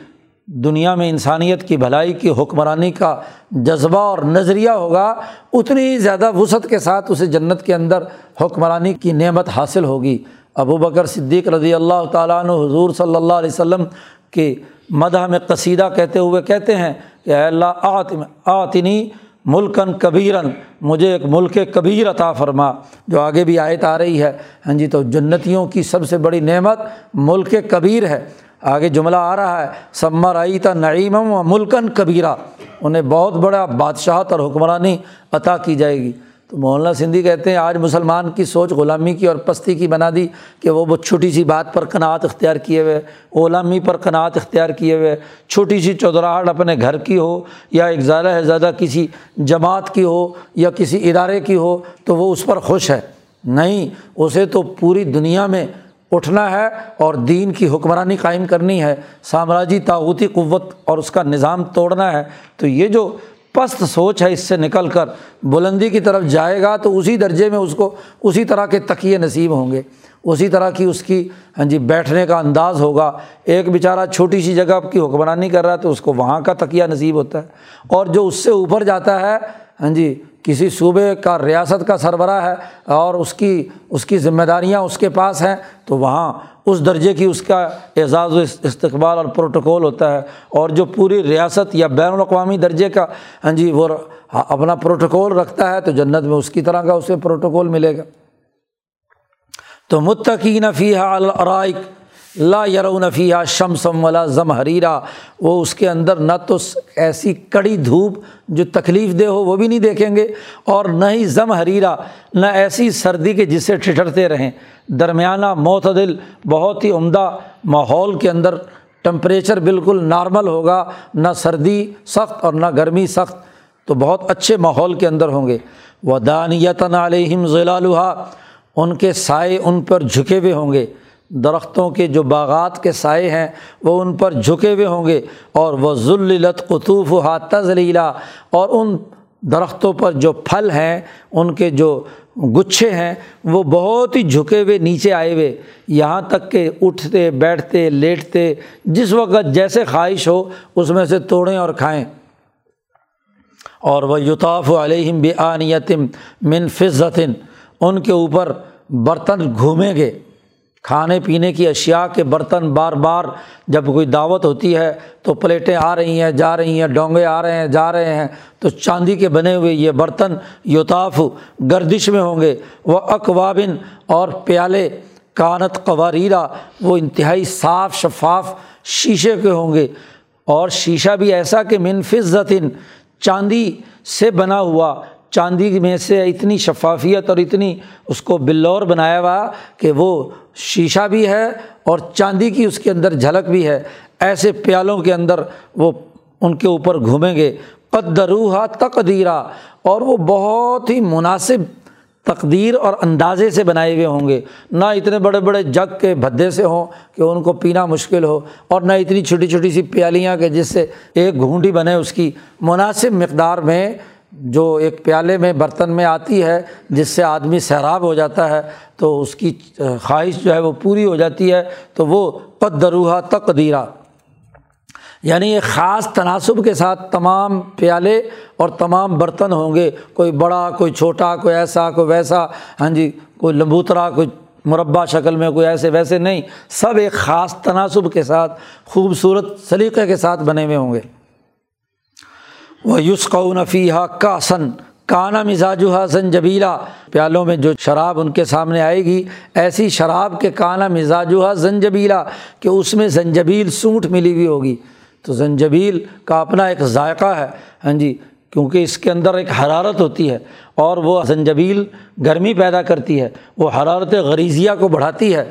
دنیا میں انسانیت کی بھلائی کی، حکمرانی کا جذبہ اور نظریہ ہوگا، اتنی ہی زیادہ وسعت کے ساتھ اسے جنت کے اندر حکمرانی کی نعمت حاصل ہوگی۔ ابو بکر صدیق رضی اللہ تعالیٰ عنہ حضور صلی اللہ علیہ وسلم کے مدح میں قصیدہ کہتے ہوئے کہتے ہیں کہ اے اللہ آتم آتنی ملکن کبیرن مجھے ایک ملک کبیر عطا فرما، جو آگے بھی آیت آ رہی ہے۔ ہاں جی تو جنتیوں کی سب سے بڑی نعمت ملک کبیر ہے۔ آگے جملہ آ رہا ہے سمر آئی تھا نعیم و ملکن کبیرہ انہیں بہت بڑا بادشاہت اور حکمرانی عطا کی جائے گی۔ تو مولانا سندھی کہتے ہیں، آج مسلمان کی سوچ غلامی کی اور پستی کی بنا دی کہ وہ بہت چھوٹی سی بات پر قناعت اختیار کیے ہوئے غلامی پر قناعت اختیار کیے ہوئے، چھوٹی سی چودراہٹ اپنے گھر کی ہو یا ایک زیادہ سے زیادہ کسی جماعت کی ہو یا کسی ادارے کی ہو تو وہ اس پر خوش ہے۔ نہیں، اسے تو پوری دنیا میں اٹھنا ہے اور دین کی حکمرانی قائم کرنی ہے۔ سامراجی طاوتی قوت اور اس کا نظام توڑنا ہے۔ تو یہ جو پست سوچ ہے اس سے نکل کر بلندی کی طرف جائے گا تو اسی درجے میں اس کو اسی طرح کے تقیے نصیب ہوں گے۔ اسی طرح کی اس کی ہاں جی بیٹھنے کا انداز ہوگا۔ ایک بیچارہ چھوٹی سی جگہ کی حکمرانی کر رہا ہے تو اس کو وہاں کا تقیہ نصیب ہوتا ہے۔ اور جو اس سے اوپر جاتا ہے ہاں جی کسی صوبے کا ریاست کا سربراہ ہے اور اس کی اس کی ذمہ داریاں اس کے پاس ہیں، تو وہاں اس درجے کی اس کا اعزاز و استقبال اور پروٹوکول ہوتا ہے۔ اور جو پوری ریاست یا بین الاقوامی درجے کا ہاں جی وہ اپنا پروٹوکول رکھتا ہے، تو جنت میں اس کی طرح کا اسے پروٹوکول ملے گا۔ تو متقین فی الرائق لا یرونفیہ شمسم ولا ضم وہ اس کے اندر نہ تو ایسی کڑی دھوپ جو تکلیف دہ ہو، وہ بھی نہیں دیکھیں گے، اور نہ ہی ضم نہ ایسی سردی کے جسے ٹھٹھرتے رہیں۔ درمیانہ معتدل، بہت ہی عمدہ ماحول کے اندر ٹمپریچر بالکل نارمل ہوگا، نہ سردی سخت اور نہ گرمی سخت، تو بہت اچھے ماحول کے اندر ہوں گے۔ وہ دانیتن علیہم ضلع ان کے سائے ان پر جھکے ہوئے ہوں گے۔ درختوں کے جو باغات کے سائے ہیں وہ ان پر جھکے ہوئے ہوں گے اور وہ ذلت قطوف ہاتھ تزلیلا اور ان درختوں پر جو پھل ہیں، ان کے جو گچھے ہیں، وہ بہت ہی جھکے ہوئے، نیچے آئے ہوئے، یہاں تک کہ اٹھتے، بیٹھتے، لیٹتے، جس وقت جیسے خواہش ہو، اس میں سے توڑیں اور کھائیں۔ اور وہ یوتاف علیہم بآنیتم من فضتن ان کے اوپر برتن گھومیں گے۔ کھانے پینے کی اشیاء کے برتن بار بار جب کوئی دعوت ہوتی ہے تو پلیٹیں آ رہی ہیں، جا رہی ہیں، ڈونگے آ رہے ہیں، جا رہے ہیں، تو چاندی کے بنے ہوئے یہ برتن یوتاف گردش میں ہوں گے۔ وہ اقوابن اور پیالے کانت قواریرا وہ انتہائی صاف شفاف شیشے کے ہوں گے۔ اور شیشہ بھی ایسا کہ منفذن چاندی سے بنا ہوا چاندی میں سے اتنی شفافیت اور اتنی اس کو بلور بنایا ہوا کہ وہ شیشہ بھی ہے اور چاندی کی اس کے اندر جھلک بھی ہے۔ ایسے پیالوں کے اندر وہ ان کے اوپر گھومیں گے۔ قدروہا تقدیرہ اور وہ بہت ہی مناسب تقدیر اور اندازے سے بنائے ہوئے ہوں گے۔ نہ اتنے بڑے بڑے جگ کے بھدے سے ہوں کہ ان کو پینا مشکل ہو اور نہ اتنی چھوٹی چھوٹی سی پیالیاں کہ جس سے ایک گھونٹی بنے اس کی۔ مناسب مقدار میں جو ایک پیالے میں برتن میں آتی ہے، جس سے آدمی سیراب ہو جاتا ہے، تو اس کی خواہش جو ہے وہ پوری ہو جاتی ہے، تو وہ قدروہا تقدیرہ یعنی ایک خاص تناسب کے ساتھ تمام پیالے اور تمام برتن ہوں گے۔ کوئی بڑا، کوئی چھوٹا، کوئی ایسا، کوئی ویسا۔ ہاں جی کوئی لمبوترا، کوئی مربع شکل میں، کوئی ایسے ویسے نہیں۔ سب ایک خاص تناسب کے ساتھ، خوبصورت سلیقے کے ساتھ بنے ہوئے ہوں گے۔ وہ یوسقون فیحہ کا سن کانا مزاجہ زنجبیلا پیالوں میں جو شراب ان کے سامنے آئے گی، ایسی شراب کے کانا مزاجہ زنجبیلا کہ اس میں زنجبیل سونٹ ملی ہوئی ہوگی۔ تو زنجبیل کا اپنا ایک ذائقہ ہے۔ ہاں جی کیونکہ اس کے اندر ایک حرارت ہوتی ہے اور وہ زنجبیل گرمی پیدا کرتی ہے۔ وہ حرارت غریضیہ کو بڑھاتی ہے۔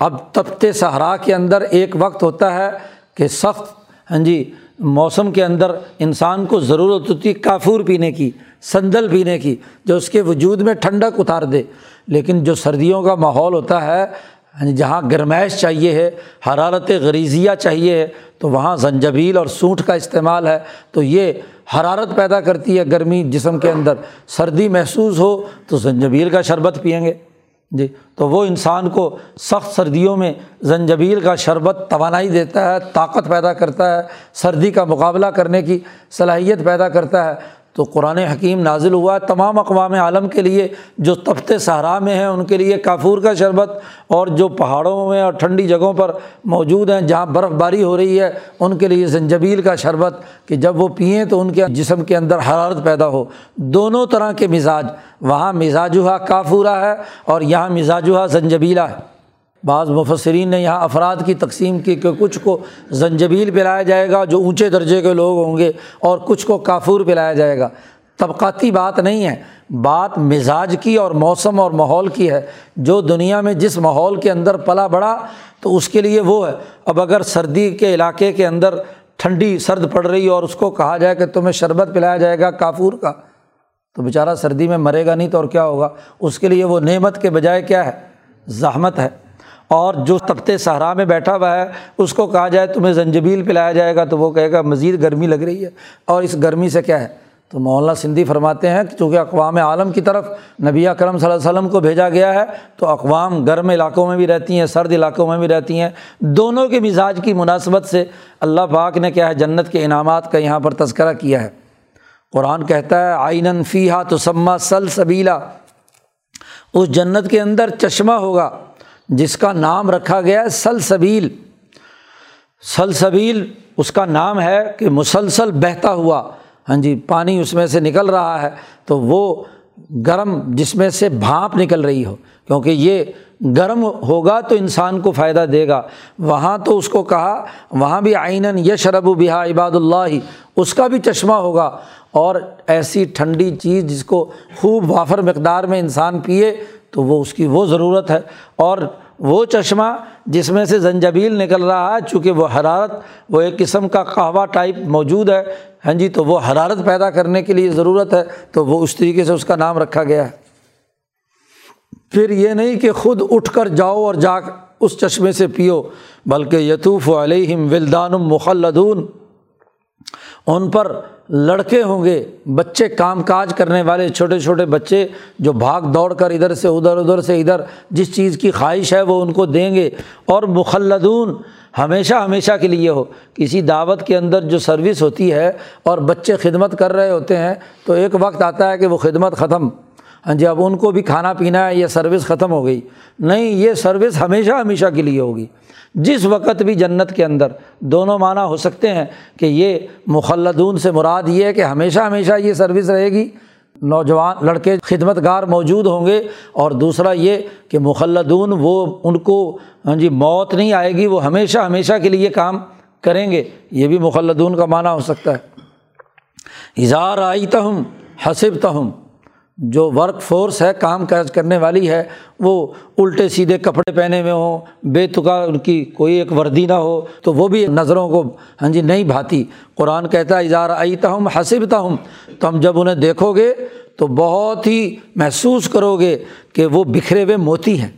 اب تبتے صحرا کے اندر ایک وقت ہوتا ہے کہ سخت ہاں جی موسم کے اندر انسان کو ضرورت ہوتی ہے کافور پینے کی، سندل پینے کی، جو اس کے وجود میں ٹھنڈک اتار دے۔ لیکن جو سردیوں کا ماحول ہوتا ہے یعنی جہاں گرمائش چاہیے ہے، حرارت غریضیہ چاہیے ہے، تو وہاں زنجبیل اور سونٹ کا استعمال ہے۔ تو یہ حرارت پیدا کرتی ہے گرمی جسم کے اندر۔ سردی محسوس ہو تو زنجبیل کا شربت پئیں گے۔ جی تو وہ انسان کو سخت سردیوں میں زنجبیل کا شربت توانائی دیتا ہے، طاقت پیدا کرتا ہے، سردی کا مقابلہ کرنے کی صلاحیت پیدا کرتا ہے۔ تو قرآن حکیم نازل ہوا تمام اقوام عالم کے لیے، جو تفت صحرا میں ہیں، ان کے لیے کافور کا شربت اور جو پہاڑوں میں اور ٹھنڈی جگہوں پر موجود ہیں، جہاں برف باری ہو رہی ہے، ان کے لیے زنجبیل کا شربت کہ جب وہ پئیں تو ان کے جسم کے اندر حرارت پیدا ہو۔ دونوں طرح کے مزاج، وہاں مزاجہ کافورہ ہے اور یہاں مزاجہ زنجبیلہ ہے۔ بعض مفسرین نے یہاں افراد کی تقسیم کی کہ کچھ کو زنجبیل پلایا جائے گا جو اونچے درجے کے لوگ ہوں گے اور کچھ کو کافور پلایا جائے گا۔ طبقاتی بات نہیں ہے۔ بات مزاج کی اور موسم اور ماحول کی ہے۔ جو دنیا میں جس ماحول کے اندر پلا بڑھا تو اس کے لیے وہ ہے۔ اب اگر سردی کے علاقے کے اندر ٹھنڈی سرد پڑ رہی اور اس کو کہا جائے کہ تمہیں شربت پلایا جائے گا کافور کا، تو بیچارہ سردی میں مرے گا نہیں تو اور کیا ہوگا؟ اس کے لیے وہ نعمت کے بجائے کیا ہے؟ زحمت ہے۔ اور جو تبتے صحرا میں بیٹھا ہوا ہے، اس کو کہا جائے تمہیں زنجبیل پلایا جائے گا، تو وہ کہے گا مزید گرمی لگ رہی ہے۔ اور اس گرمی سے کیا ہے؟ تو مولانا سندھی فرماتے ہیں کہ چونکہ اقوام عالم کی طرف نبی کرم صلی اللہ علیہ وسلم کو بھیجا گیا ہے، تو اقوام گرم علاقوں میں بھی رہتی ہیں، سرد علاقوں میں بھی رہتی ہیں۔ دونوں کے مزاج کی مناسبت سے اللہ پاک نے کیا ہے، جنت کے انعامات کا یہاں پر تذکرہ کیا ہے۔ قرآن کہتا ہے آئین فیحہ تو سما سل سبیلا اس جنت کے اندر چشمہ ہوگا۔ جس کا نام رکھا گیا ہے سلسبیل۔ سلسبیل اس کا نام ہے کہ مسلسل بہتا ہوا۔ ہاں جی پانی اس میں سے نکل رہا ہے تو وہ گرم جس میں سے بھانپ نکل رہی ہو۔ کیونکہ یہ گرم ہوگا تو انسان کو فائدہ دے گا۔ وہاں تو اس کو کہا، وہاں بھی آئین یشرب و بہا عباد اللہ ہی اس کا بھی چشمہ ہوگا۔ اور ایسی ٹھنڈی چیز جس کو خوب وافر مقدار میں انسان پیے تو وہ اس کی وہ ضرورت ہے۔ اور وہ چشمہ جس میں سے زنجبیل نکل رہا ہے، چونکہ وہ حرارت، وہ ایک قسم کا قہوہ ٹائپ موجود ہے۔ ہاں جی تو وہ حرارت پیدا کرنے کے لیے ضرورت ہے، تو وہ اس طریقے سے اس کا نام رکھا گیا ہے۔ پھر یہ نہیں کہ خود اٹھ کر جاؤ اور جا اس چشمے سے پیو، بلکہ یتوف علیہم ولدان مخلدون۔ ان پر لڑکے ہوں گے، بچے کام کاج کرنے والے چھوٹے چھوٹے بچے جو بھاگ دوڑ کر ادھر سے ادھر ادھر سے ادھر، جس چیز کی خواہش ہے وہ ان کو دیں گے۔ اور مخلدون ہمیشہ ہمیشہ کے لیے ہو۔ کسی دعوت کے اندر جو سروس ہوتی ہے اور بچے خدمت کر رہے ہوتے ہیں، تو ایک وقت آتا ہے کہ وہ خدمت ختم۔ ہاں جی اب ان کو بھی کھانا پینا ہے، یہ سروس ختم ہو گئی۔ نہیں، یہ سروس ہمیشہ ہمیشہ کے لیے ہوگی۔ جس وقت بھی جنت کے اندر دونوں معنی ہو سکتے ہیں کہ یہ مخلدون سے مراد یہ ہے کہ ہمیشہ ہمیشہ یہ سروس رہے گی۔ نوجوان لڑکے خدمت گار موجود ہوں گے اور دوسرا یہ کہ مخلدون وہ ان کو ہاں جی موت نہیں آئے گی، وہ ہمیشہ ہمیشہ کے لیے کام کریں گے۔ یہ بھی مخلدون کا معنی ہو سکتا ہے۔ اظہار آئی تہم حسب تہم جو ورک فورس ہے، کام کاج کرنے والی ہے، وہ الٹے سیدھے کپڑے پہنے ہوئے ہوں، بے تکا ان کی کوئی ایک وردی نہ ہو، تو وہ بھی نظروں کو ہاں جی نہیں بھاتی۔ قرآن کہتا ہے اظہار آئی تہم ہوں تو ہم جب انہیں دیکھو گے تو بہت ہی محسوس کرو گے کہ وہ بکھرے ہوئے موتی ہیں۔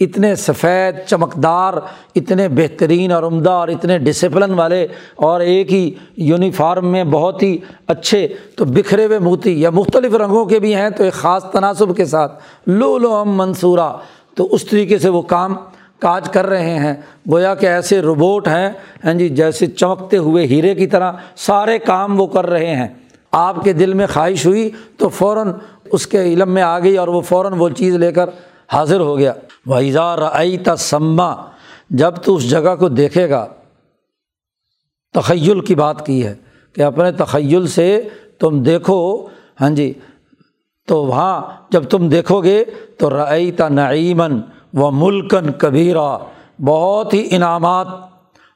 اتنے سفید چمکدار، اتنے بہترین اور عمدہ اور اتنے ڈسپلن والے اور ایک ہی یونیفارم میں بہت ہی اچھے تو بکھرے ہوئے موتی یا مختلف رنگوں کے بھی ہیں تو ایک خاص تناسب کے ساتھ لو لو ام منصورہ۔ تو اس طریقے سے وہ کام، کاج کر رہے ہیں۔ گویا کہ ایسے روبوٹ ہیں ہاں جی جیسے چمکتے ہوئے ہیرے کی طرح سارے کام وہ کر رہے ہیں۔ آپ کے دل میں خواہش ہوئی تو فوراً اس کے علم میں آ گئی اور وہ فوراً وہ چیز لے کر حاضر ہو گیا۔ وحیزہ رعی تسما جب تو اس جگہ کو دیکھے گا۔ تخیل کی بات کی ہے کہ اپنے تخیل سے تم دیکھو۔ ہاں جی تو وہاں جب تم دیکھو گے تو رعی نعیمن و ملکن کبیرہ بہت ہی انعامات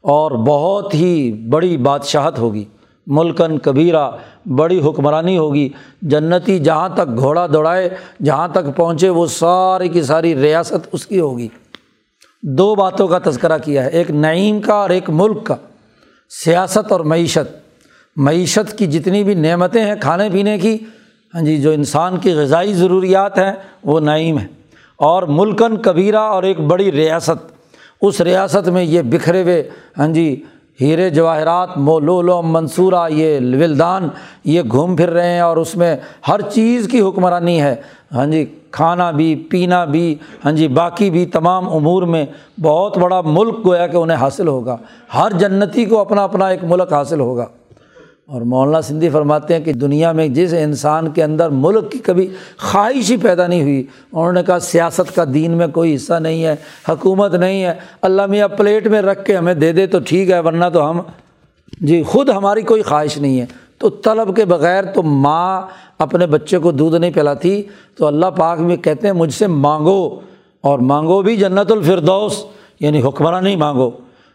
اور بہت ہی بڑی بادشاہت ہوگی۔ ملکن کبیرہ، بڑی حکمرانی ہوگی۔ جنتی جہاں تک گھوڑا دوڑائے، جہاں تک پہنچے، وہ ساری کی ساری ریاست اس کی ہوگی۔ دو باتوں کا تذکرہ کیا ہے، ایک نعیم کا اور ایک ملک کا۔ سیاست اور معیشت۔ معیشت کی جتنی بھی نعمتیں ہیں، کھانے پینے کی ہاں جی جو انسان کی غذائی ضروریات ہیں، وہ نعیم ہے اور ملکن کبیرہ اور ایک بڑی ریاست۔ اس ریاست میں یہ بکھرے ہوئے ہاں جی ہیرے جواہرات مولولو منصورہ، یہ ولدان یہ گھوم پھر رہے ہیں اور اس میں ہر چیز کی حکمرانی ہے۔ ہاں جی کھانا بھی، پینا بھی ہاں جی باقی بھی تمام امور میں بہت بڑا ملک گویا کہ انہیں حاصل ہوگا۔ ہر جنتی کو اپنا اپنا ایک ملک حاصل ہوگا۔ اور مولانا سندھی فرماتے ہیں کہ دنیا میں جس انسان کے اندر ملک کی کبھی خواہش ہی پیدا نہیں ہوئی، انہوں نے کہا سیاست کا دین میں کوئی حصہ نہیں ہے، حکومت نہیں ہے، اللہ میاں پلیٹ میں رکھ کے ہمیں دے دے تو ٹھیک ہے، ورنہ تو ہم جی خود ہماری کوئی خواہش نہیں ہے۔ تو طلب کے بغیر تو ماں اپنے بچے کو دودھ نہیں پلاتی، تو اللہ پاک میں کہتے ہیں مجھ سے مانگو اور مانگو بھی جنت الفردوس یعنی حکمراں نہیں مانگو۔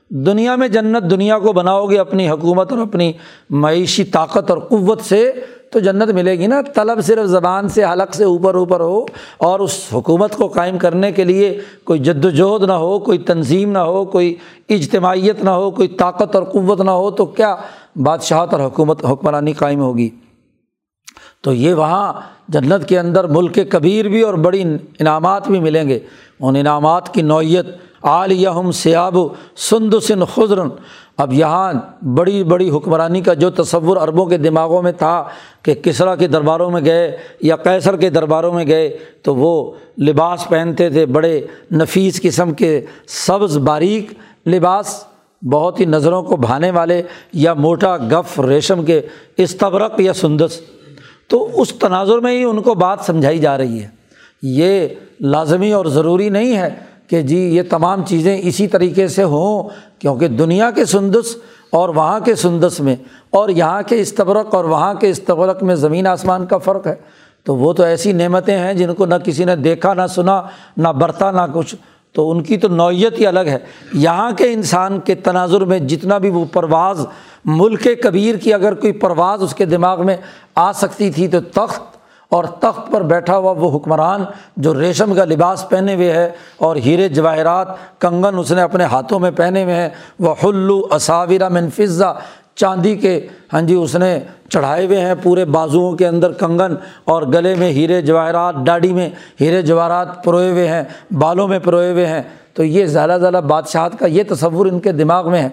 دنیا میں جنت دنیا کو بناؤ گے اپنی حکومت اور اپنی معیشی طاقت اور قوت سے، تو جنت ملے گی نا۔ طلب صرف زبان سے، حلق سے اوپر اوپر ہو، اور اس حکومت کو قائم کرنے کے لیے کوئی جد وجہد نہ ہو، کوئی تنظیم نہ ہو، کوئی اجتماعیت نہ ہو، کوئی طاقت اور قوت نہ ہو، تو کیا بادشاہت اور حکومت حکمرانی قائم ہوگی؟ تو یہ وہاں جنت کے اندر ملک کبیر بھی اور بڑی انعامات بھی ملیں گے۔ ان انعامات کی نوعیت عالیہم سیاب سن خضرن۔ اب یہاں بڑی بڑی حکمرانی کا جو تصور عربوں کے دماغوں میں تھا کہ کسرا کے درباروں میں گئے یا کیسر کے درباروں میں گئے، تو وہ لباس پہنتے تھے، بڑے نفیس قسم کے سبز باریک لباس، بہت ہی نظروں کو بھانے والے یا موٹا گف ریشم کے استبرق یا سندس۔ تو اس تناظر میں ہی ان کو بات سمجھائی جا رہی ہے۔ یہ لازمی اور ضروری نہیں ہے کہ جی یہ تمام چیزیں اسی طریقے سے ہوں کیونکہ دنیا کے سندس اور وہاں کے سندس میں اور یہاں کے استبرک اور وہاں کے استبرک میں زمین آسمان کا فرق ہے۔ تو وہ تو ایسی نعمتیں ہیں جن کو نہ کسی نے دیکھا، نہ سنا، نہ برتا، نہ کچھ۔ تو ان کی تو نوعیت ہی الگ ہے۔ یہاں کے انسان کے تناظر میں جتنا بھی وہ پرواز ملک کبیر کی اگر کوئی پرواز اس کے دماغ میں آ سکتی تھی تو تخت اور تخت پر بیٹھا ہوا وہ حکمران جو ریشم کا لباس پہنے ہوئے ہے اور ہیرے جواہرات، کنگن اس نے اپنے ہاتھوں میں پہنے ہوئے ہیں۔ وہ حلو اصاورہ منفظہ چاندی کے ہاں جی اس نے چڑھائے ہوئے ہیں پورے بازوؤں کے اندر کنگن اور گلے میں ہیرے جواہرات ڈاڑی میں ہیرے جواہرات پروئے ہوئے ہیں، بالوں میں پروئے ہوئے ہیں۔ تو یہ زیادہ زیادہ بادشاہت کا یہ تصور ان کے دماغ میں ہے۔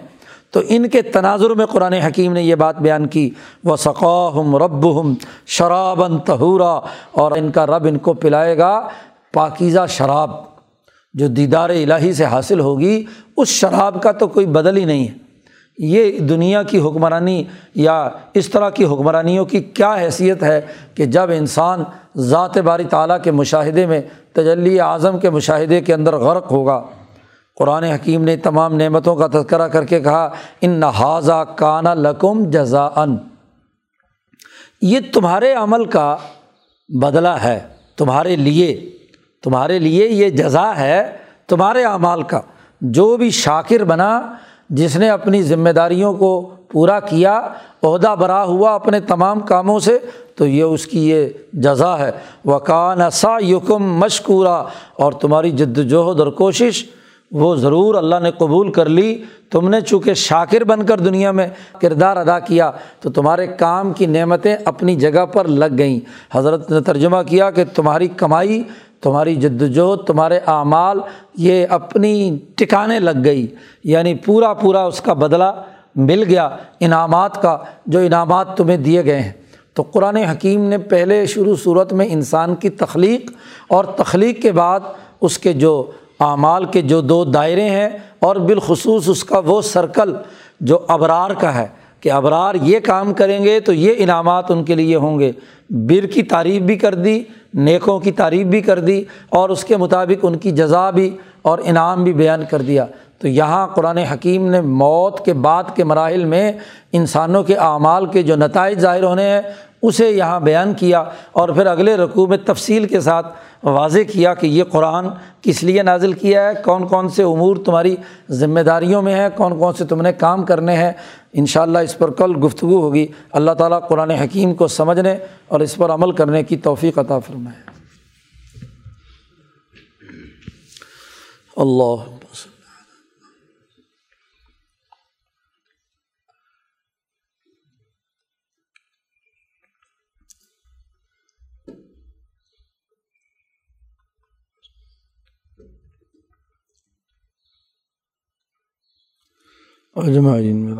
تو ان کے تناظر میں قرآن حکیم نے یہ بات بیان کی وہ ثقاہم رب ہم شرابن تہورا اور ان کا رب ان کو پلائے گا پاکیزہ شراب جو دیدار الہی سے حاصل ہوگی، اس شراب کا تو کوئی بدل ہی نہیں ہے۔ یہ دنیا کی حکمرانی یا اس طرح کی حکمرانیوں کی کیا حیثیت ہے کہ جب انسان ذات باری تعالیٰ کے مشاہدے میں، تجلی اعظم کے مشاہدے کے اندر غرق ہوگا۔ قرآن حکیم نے تمام نعمتوں کا تذکرہ کر کے کہا، ان نہذا کانا لکم جزا ان یہ تمہارے عمل کا بدلہ ہے، تمہارے لیے تمہارے لیے یہ جزا ہے تمہارے اعمال کا۔ جو بھی شاکر بنا، جس نے اپنی ذمہ داریوں کو پورا کیا، عہدہ برا ہوا اپنے تمام کاموں سے، تو یہ اس کی یہ جزا ہے۔ وکان سا یکم مشکورہ اور تمہاری جد وجہد اور کوشش وہ ضرور اللہ نے قبول کر لی۔ تم نے چونکہ شاکر بن کر دنیا میں کردار ادا کیا، تو تمہارے کام کی نعمتیں اپنی جگہ پر لگ گئیں۔ حضرت نے ترجمہ کیا کہ تمہاری کمائی، تمہاری جد وجہد تمہارے اعمال، یہ اپنی ٹکانے لگ گئی۔ یعنی پورا پورا اس کا بدلہ مل گیا انعامات کا، جو انعامات تمہیں دیے گئے ہیں۔ تو قرآن حکیم نے پہلے شروع صورت میں انسان کی تخلیق اور تخلیق کے بعد اس کے جو اعمال کے جو دو دائرے ہیں اور بالخصوص اس کا وہ سرکل جو ابرار کا ہے کہ ابرار یہ کام کریں گے تو یہ انعامات ان کے لیے ہوں گے۔ بر کی تعریف بھی کر دی، نیکوں کی تعریف بھی کر دی اور اس کے مطابق ان کی جزا بھی اور انعام بھی بیان کر دیا۔ تو یہاں قرآن حکیم نے موت کے بعد کے مراحل میں انسانوں کے اعمال کے جو نتائج ظاہر ہونے ہیں اسے یہاں بیان کیا اور پھر اگلے رقوع میں تفصیل کے ساتھ واضح کیا کہ یہ قرآن کس لیے نازل کیا ہے، کون کون سے امور تمہاری ذمہ داریوں میں ہیں، کون کون سے تم نے کام کرنے ہیں۔ ان شاء اللہ اس پر کل گفتگو ہوگی۔ اللہ تعالیٰ قرآن حکیم کو سمجھنے اور اس پر عمل کرنے کی توفیق عطا فرمائے۔ اللہ اجمعین میں